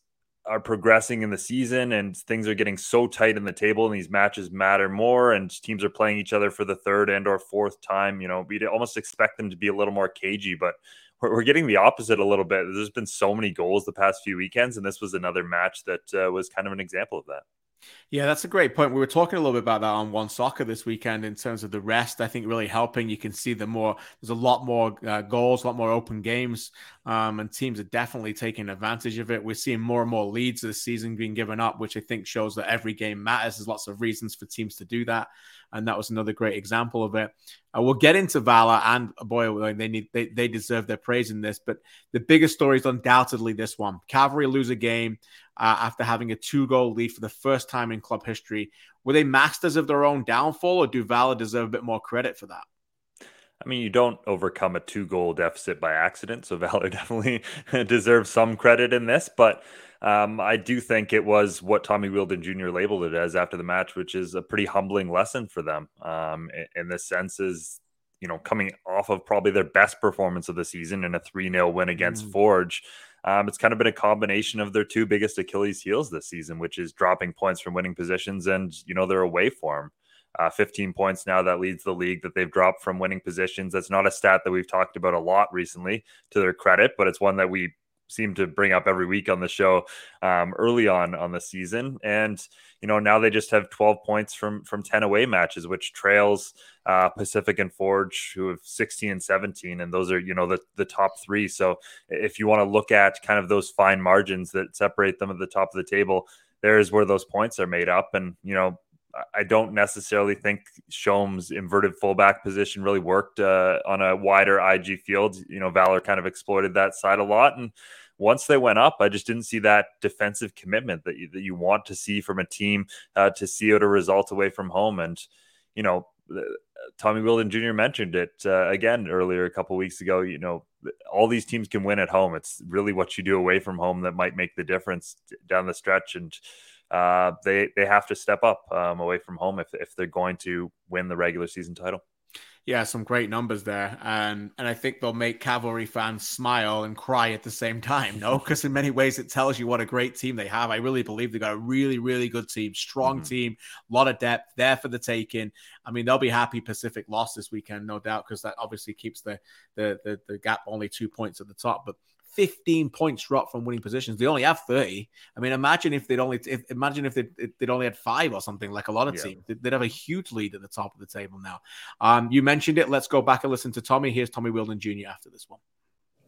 are progressing in the season and things are getting so tight in the table and these matches matter more and teams are playing each other for the third and or fourth time you know we'd almost expect them to be a little more cagey but we're, we're getting the opposite a little bit. There's been so many goals the past few weekends, and this was another match that uh, was kind of an example of that. Yeah, that's a great point. We were talking a little bit about that on OneSoccer this weekend in terms of the rest. I think really helping. You can see the more there's a lot more uh, goals, a lot more open games, um, and teams are definitely taking advantage of it. We're seeing more and more leads this season being given up, which I think shows that every game matters. There's lots of reasons for teams to do that, and that was another great example of it. Uh, we'll get into Valour and boy, they need they, they deserve their praise in this. But the biggest story is undoubtedly this one: Cavalry lose a game uh, after having a two goal lead for the first time in club history. Were they masters of their own downfall, or do Valour deserve a bit more credit for that? I mean, you don't overcome a two goal deficit by accident. So Valour definitely deserves some credit in this. But um, I do think it was what Tommy Wheeldon Jr. labeled it as after the match, which is a pretty humbling lesson for them. Um, in, this sense, is you know coming off of probably their best performance of the season in a three 0 win against mm. Forge. Um, it's kind of been a combination of their two biggest Achilles heels this season, which is dropping points from winning positions and you know their away form. Uh, 15 points now that leads the league that they've dropped from winning positions. That's not a stat that we've talked about a lot recently, to their credit, but it's one that we seem to bring up every week on the show um, early on on the season. And you know now they just have 12 points from from 10 away matches, which trails uh, Pacific and Forge, who have 16 and 17, and those are you know the the top three. So if you want to look at kind of those fine margins that separate them at the top of the table, there's where those points are made up. And you know I don't necessarily think Shome's inverted fullback position really worked uh, on a wider IG field. You know, Valour kind of exploited that side a lot. And once they went up, I just didn't see that defensive commitment that you, that you want to see from a team uh, to see out a result away from home. And, you know, Tommy Wheeldon Jr. mentioned it uh, again earlier a couple weeks ago. You know, all these teams can win at home. It's really what you do away from home that might make the difference down the stretch. And, uh, they they have to step up um, away from home if if they're going to win the regular season title. Yeah, some great numbers there, and and I think they'll make Cavalry fans smile and cry at the same time. No, because in many ways it tells you what a great team they have. I really believe they got a really really good team, strong mm-hmm. team, a lot of depth there for the taking. I mean, they'll be happy Pacific lost this weekend, no doubt, because that obviously keeps the, the the the gap only two points at the top. But 15 points dropped from winning positions. They only have 30. I mean, imagine if they'd only if, imagine if they'd, they'd only had five or something like a lot of yeah. teams. They'd have a huge lead at the top of the table now. Um, you mentioned it. Let's go back and listen to Tommy. Here's Tommy Wheeldon Jr. after this one.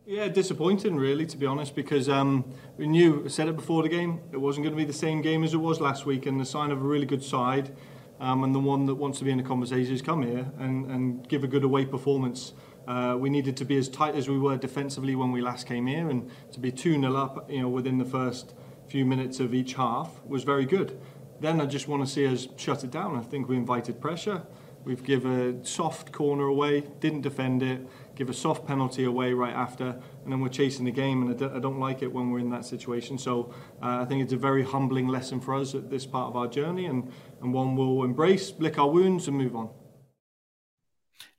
Yeah, disappointing, really, to be honest, because um, we knew, I said it before the game, it wasn't going to be the same game as it was last week, and the sign of a really good side, um, and the one that wants to be in the conversation is come here and, and give a good away performance. Uh, we needed to be as tight as we were defensively when we last came here, and to be 2 0 up you know, within the first few minutes of each half was very good. Then I just want to see us shut it down. I think we invited pressure. We've given a soft corner away, didn't defend it, give a soft penalty away right after, and then we're chasing the game, and I don't like it when we're in that situation. So uh, I think it's a very humbling lesson for us at this part of our journey, and, and one we'll embrace, lick our wounds, and move on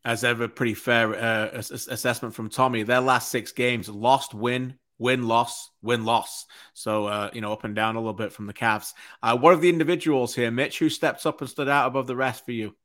as ever, pretty fair uh, assessment from Tommy. Their last six games, lost, win, win, loss, win, loss. So, uh, you know, up and down a little bit from the Cavs. Uh, what are the individuals here, Mitch, who steps up and stood out above the rest for you?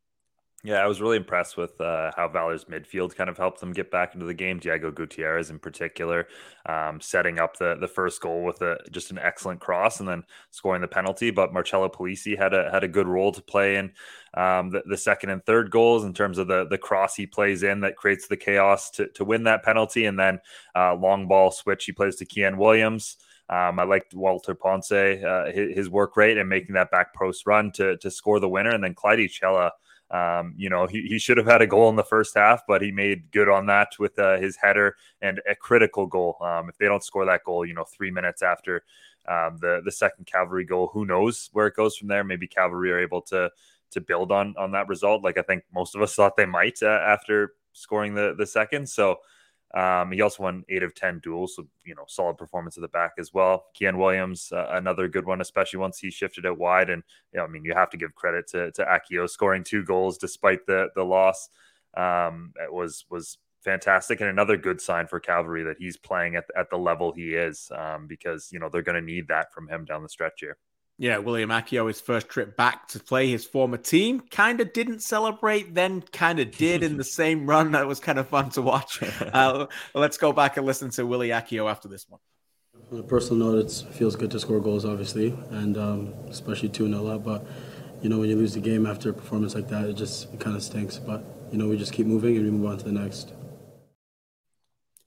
Yeah, I was really impressed with uh, how Valor's midfield kind of helped them get back into the game. Diego Gutierrez, in particular, um, setting up the the first goal with a just an excellent cross and then scoring the penalty. But Marcello Polisi had a had a good role to play in um, the, the, second and third goals in terms of the the cross he plays in that creates the chaos to to win that penalty, and then uh, long ball switch he plays to Kiyan Williams. Um, I liked Walter Ponce, uh, his, his, work rate and making that back post run to to score the winner, and then Clyde Chella um, you know, he, he should have had a goal in the first half, but he made good on that with uh, his header and a critical goal. Um, if they don't score that goal, you know, three minutes after um, the the second Cavalry goal, who knows where it goes from there? Maybe Cavalry are able to to build on on that result, like I think most of us thought they might uh, after scoring the the second. So um, he also won eight of 10 duels. So, you know, solid performance at the back as well. Kiyan Williams, uh, another good one, especially once he shifted it wide. And, you know, I mean, you have to give credit to, to Akio scoring two goals despite the, the loss. Um, it was, was fantastic. And another good sign for Cavalry that he's playing at, at the level he is um, because, you know, they're going to need that from him down the stretch here. Yeah, William Akio, his first trip back to play his former team, kind of didn't celebrate, then kind of did in the same run. That was kind of fun to watch. Uh, let's go back and listen to Willie Akio after this one. On a personal note, it feels good to score goals, obviously, and um, especially 2 0 up. But, you know, when you lose the game after a performance like that, it just it kind of stinks. But, you know, we just keep moving and we move on to the next.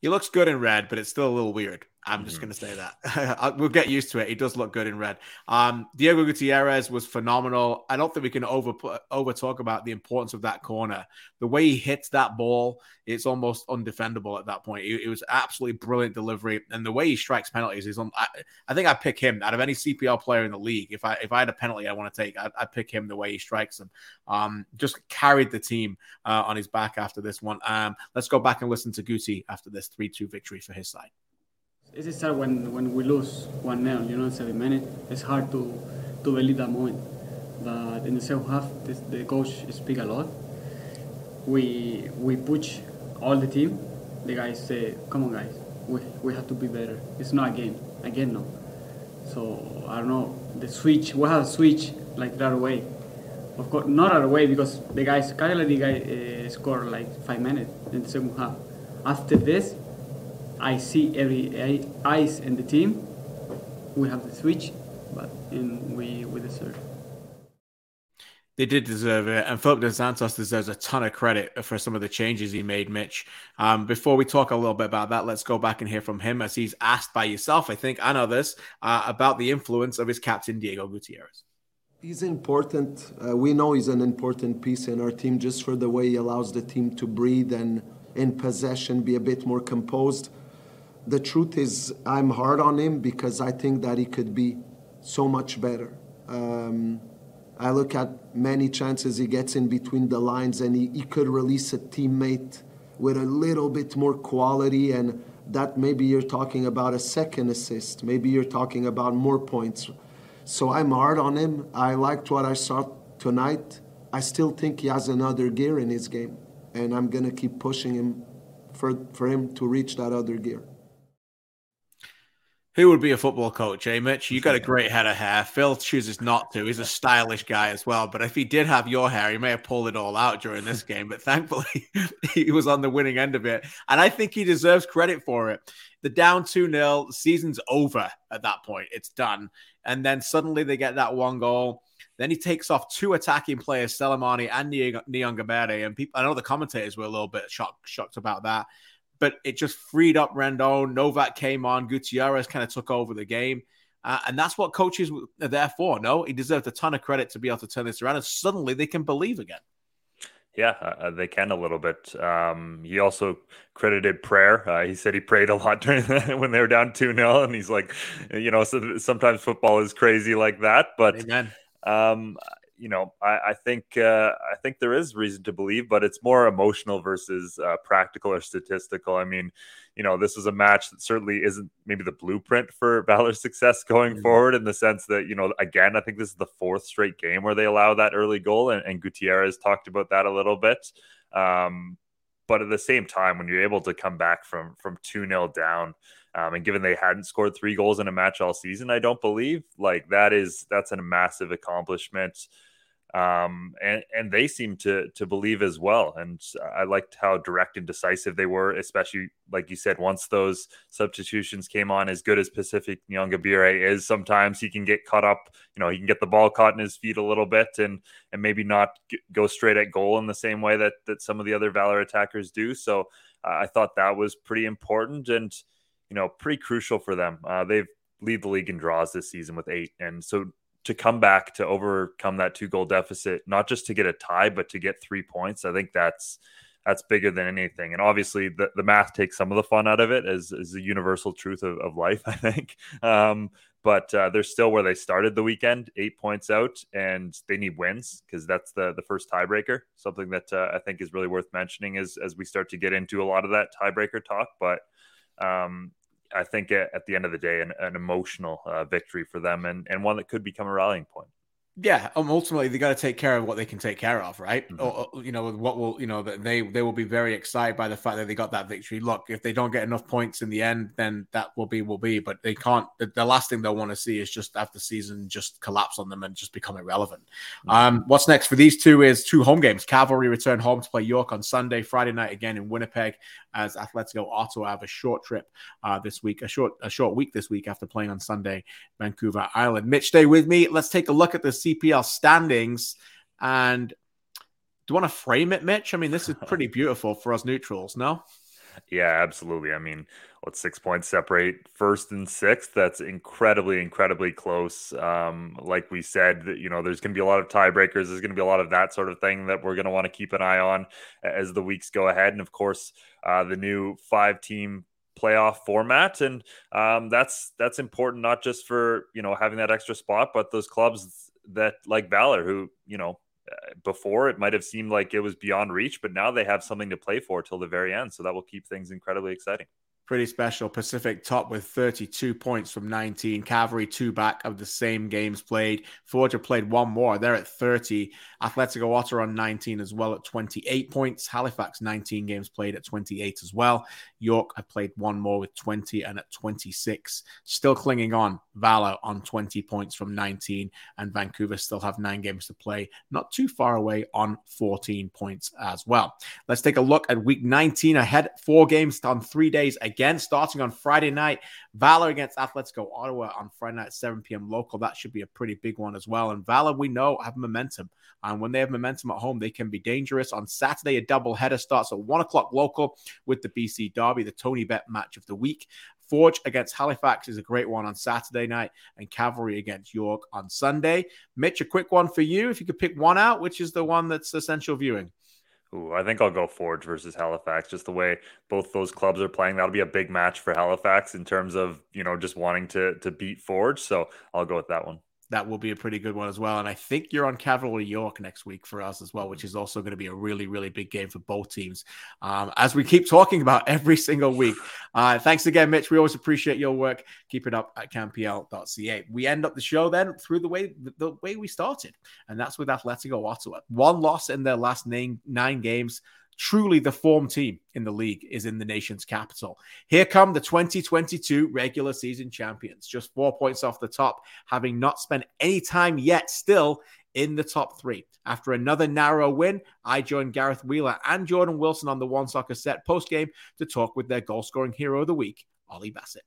He looks good in red, but it's still a little weird. I'm just going to say that. we'll get used to it. He does look good in red. Um, Diego Gutierrez was phenomenal. I don't think we can over over talk about the importance of that corner. The way he hits that ball, it's almost undefendable at that point. It, it was absolutely brilliant delivery, and the way he strikes penalties is on. I, I, think I pick him out of any CPL player in the league. If I if I had a penalty I want to take, I'd, I'd pick him the way he strikes them. Um, just carried the team uh, on his back after this one. Um, let's go back and listen to Guti after this three two victory for his side. It's hard when, when we lose 1 0, you know, seven minutes. It's hard to, to believe that moment. But in the second half, the, the coach speak a lot. We we push all the team. The guys say, come on, guys, we, we have to be better. It's not a game. Again, no. So, I don't know. The switch, we have a switch like right away. Of course, not right away because the guys, Calgary guy uh, scored like five minutes in the second half. After this, I see every eyes in the team. We have the switch, but in, we we deserve. They did deserve it, and Phillip Dos Santos deserves a ton of credit for some of the changes he made, Mitch. Um, before we talk a little bit about that, let's go back and hear from him as he's asked by yourself, I think, and others, uh, about the influence of his captain, Diego Gutierrez. He's important. Uh, we know he's an important piece in our team just for the way he allows the team to breathe and in possession be a bit more composed the truth is, I'm hard on him because I think that he could be so much better. Um, I look at many chances he gets in between the lines and he, he could release a teammate with a little bit more quality and that maybe you're talking about a second assist. Maybe you're talking about more points. So i'm hard on him. I liked what i saw tonight. I still think he has another gear in his game and i'm going to keep pushing him for, for him to reach that other gear who would be a football coach, eh, Mitch? You got a great head of hair. Phil chooses not to. He's a stylish guy as well. But if he did have your hair, he may have pulled it all out during this game. But thankfully, he was on the winning end of it. And I think he deserves credit for it. The down 2 0, season's over at that point. It's done. And then suddenly they get that one goal. Then he takes off two attacking players, Selemani and Niyongabire. And people, I know the commentators were a little bit shocked, shocked about that but it just freed up Rendon. Novak came on. Gutierrez kind of took over the game. Uh, and that's what coaches are there for. No, he deserves a ton of credit to be able to turn this around. And suddenly they can believe again. Yeah, uh, uh they can a little bit. Um, he also credited prayer. Uh, he said he prayed a lot during the, when they were down 2 0. And he's like, you know, so, sometimes football is crazy like that. But um, you know, I, I think uh, I think there is reason to believe, but it's more emotional versus uh, practical or statistical. I mean, you know, this is a match that certainly isn't maybe the blueprint for Valour's success going mm-hmm. forward in the sense that, you know, again, I think this is the fourth straight game where they allow that early goal, and, and Gutierrez talked about that a little bit. Um, but at the same time, when you're able to come back from from two 0 down, um, and given they hadn't scored three goals in a match all season, I don't believe like that is that's a massive accomplishment um, and and they seem to to believe as well. And I liked how direct and decisive they were, especially like you said. Once those substitutions came on, as good as Pacifique Niyongabire is, sometimes he can get caught up. You know, he can get the ball caught in his feet a little bit, and and maybe not go straight at goal in the same way that that some of the other Valour attackers do. So uh, I thought that was pretty important and you know pretty crucial for them. Uh, they've lead the league in draws this season with eight, and so to come back to overcome that two goal deficit, not just to get a tie, but to get three points. I think that's that's bigger than anything. And obviously, the, the math takes some of the fun out of it, as is the universal truth of, of life, I think. Um, but uh, they're still where they started the weekend, eight points out, and they need wins because that's the the first tiebreaker. Something that uh, I think is really worth mentioning as as we start to get into a lot of that tiebreaker talk. But um, I think at, at, the end of the day, an, an emotional uh, victory for them and, and one that could become a rallying point. Yeah, um, ultimately they got to take care of what they can take care of, right? Mm-hmm. Or, or, you know, what will you know that they they will be very excited by the fact that they got that victory. Look, if they don't get enough points in the end, then that will be will be. But they can't. The, the last thing they'll want to see is just after season just collapse on them and just become irrelevant. Mm-hmm. Um, what's next for these two is two home games. Cavalry return home to play York on Sunday, Friday night again in Winnipeg, as Atlético Ottawa have a short trip uh, this week, a short a short week this week after playing on Sunday, Vancouver Island. Mitch, stay with me. Let's take a look at the CPL standings and. Do you want to frame it, Mitch? I mean, this is pretty beautiful for us neutrals, no? Yeah, absolutely. I mean, what six points separate first and sixth? That's incredibly, incredibly close. Um, like we said, you know, there's going to be a lot of tiebreakers. There's going to be a lot of that sort of thing that we're going to want to keep an eye on as the weeks go ahead. And of course, uh, the new five team playoff format and um, that's that's important not just for you know having that extra spot but those clubs that like Valour who you know before it might have seemed like it was beyond reach, but now they have something to play for till the very end. So that will keep things incredibly exciting pretty special. Pacific top with 32 points from 19. Cavalry two back of the same games played. Forge have played one more. They're at 30. Atlético Ottawa on 19 as well at 28 points. Halifax 19 games played at 28 as well. York have played one more with 20 and at 26. Still clinging on. Valour on 20 points from 19. And Vancouver still have nine games to play. Not too far away on 14 points as well. Let's take a look at week 19 ahead. Four games on three days again, starting on Friday night. Valour against Atlético Ottawa on Friday night, 7 p.m. local. That should be a pretty big one as well. And Valour, we know, have momentum. And when they have momentum at home, they can be dangerous. On Saturday, a double header starts at 1 o'clock local with the BC Derby, the TonyBet match of the week. Forge against Halifax is a great one on Saturday night, and Cavalry against York on Sunday. Mitch, a quick one for you. If you could pick one out, which is the one that's essential viewing? Ooh, I think I'll go Forge versus Halifax. Just the way both those clubs are playing, that'll be a big match for Halifax in terms of you know just wanting to to beat Forge. So I'll go with that one that will be a pretty good one as well. And I think you're on Cavalry York next week for us as well, which is also going to be a really, really big game for both teams. Um, as we keep talking about every single week. Uh, thanks again, Mitch. We always appreciate your work. Keep it up at canpl.ca. We end up the show then through the way the way we started, and that's with Atlético Ottawa. One loss in their last nine, nine games truly the form team in the league is in the nation's capital. Here come the 2022 regular season champions, just four points off the top, having not spent any time yet still in the top three. After another narrow win, I joined Gareth Wheeler and Jordan Wilson on the OneSoccer set post game to talk with their goal scoring hero of the week, Ollie Bassett.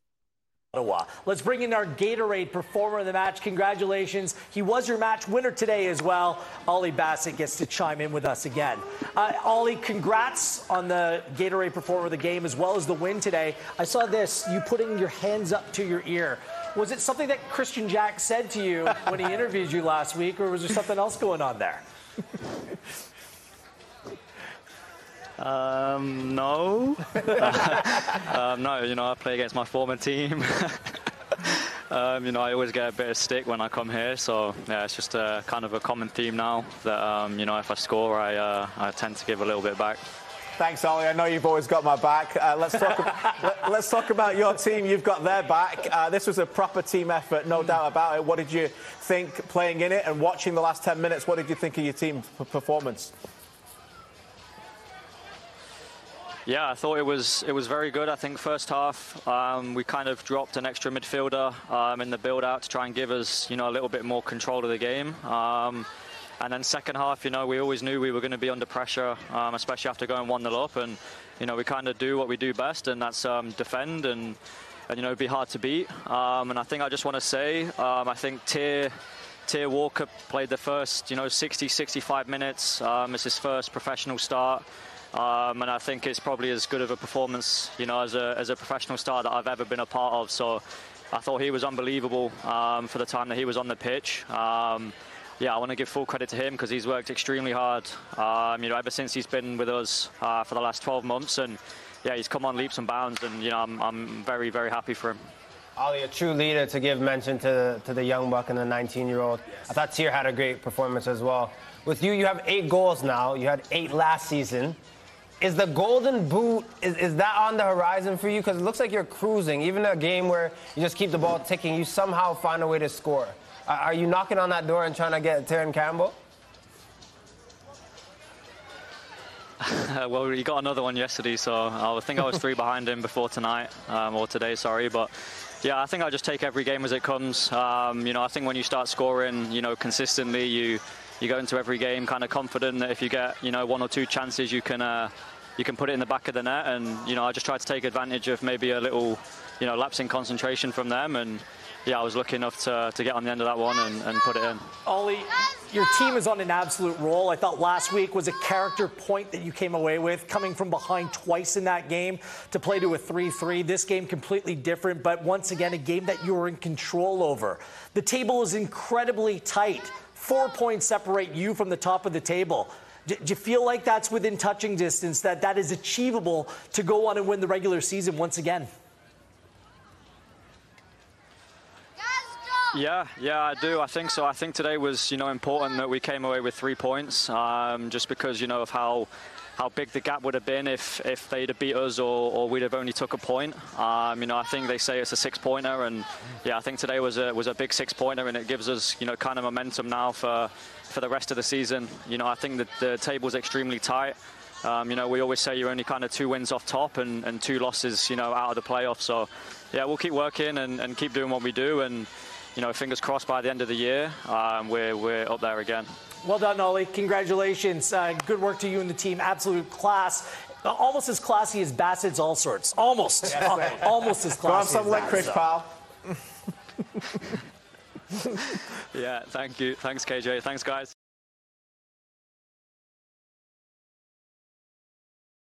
Ottawa. Let's bring in our Gatorade performer of the match. Congratulations. He was your match winner today as well. Ollie Bassett gets to chime in with us again. Uh, Ollie, congrats on the Gatorade performer of the game as well as the win today. I saw this, you putting your hands up to your ear. Was it something that Kristian Jack said to you when he interviewed you last week, or was there something else going on there? Um, no. um, no, you know, I play against my former team. um, you know, I always get a bit of stick when I come here, so yeah, it's just a kind of a common theme now that um, you know, if I score, I uh, I tend to give a little bit back. Thanks, Ollie. I know you've always got my back. Uh, let's talk. let, us talk about your team. You've got their back. Uh, this was a proper team effort, no doubt about it. What did you think playing in it and watching the last 10 minutes? What did you think of your team performance? Yeah, I thought it was it was very good. I think first half um, we kind of dropped an extra midfielder um, in the build out to try and give us you know a little bit more control of the game. Um, and then second half, you know, we always knew we were going to be under pressure, um, especially after going one 0 up, and you know we kind of do what we do best, and that's um, defend and and you know be hard to beat. Um, and I think I just want to say I think Tyr. Tyr Walker played the first, you know, 60, 65 minutes. Um, it's his first professional start. Um, and I think it's probably as good of a performance, you know, as a, as a professional star that I've ever been a part of. So I thought he was unbelievable um, for the time that he was on the pitch. Um, yeah, I want to give full credit to him because he's worked extremely hard, um, you know, ever since he's been with us uh, for the last 12 months. And yeah, he's come on leaps and bounds, and you know, I'm, I'm very, very happy for him. Ollie, a true leader to give mention to, to the young buck and the 19-year-old. Yes. I thought Tyr had a great performance as well. With you, you have eight goals now. You had eight last season. Is the golden boot, is, is that on the horizon for you? Because it looks like you're cruising. Even a game where you just keep the ball ticking, you somehow find a way to score. Are you knocking on that door and trying to get Terran Campbell? well, he got another one yesterday, so I think I was three behind him before tonight, um, or today, sorry. But yeah, I think I just take every game as it comes. Um, you know, I think when you start scoring, you know, consistently, you you go into every game kind of confident that if you get you know one or two chances, you can uh, you can put it in the back of the net. And you know, I just tried to take advantage of maybe a little, you know, lapse in concentration from them and yeah, I was lucky enough to, to get on the end of that one and, and put it in. Ollie, your team is on an absolute roll. I thought last week was a character point that you came away with, coming from behind twice in that game to play to a 3 3. This game completely different, but once again, a game that you were in control over. The table is incredibly tight. Four points separate you from the top of the table. Do you feel like that's within touching distance, that that is achievable to go on and win the regular season once again? Yeah, yeah, I do. I think so. I think today was, you know, important that we came away with three points, um, just because, you know, of how how big the gap would have been if, if they'd have beat us or, or we'd have only took a point. Um, you know, I think they say it's a six-pointer, and yeah, I think today was a was a big six-pointer, and it gives us, you know, kind of momentum now for for the rest of the season. You know, I think that the table's extremely tight. Um, you know, we always say you're only kind of two wins off top and, and two losses, you know, out of the playoffs. So, yeah, we'll keep working and, and keep doing what we do and you know, fingers crossed by the end of the year, um, we're, we're up there again. Well done, Ollie. Congratulations. Uh, good work to you and the team. Absolute class. Uh, almost as classy as Bassett's Allsorts. Almost. Yes, almost as classy. Go some licorice, pal. yeah, thank you. Thanks, KJ. Thanks, guys.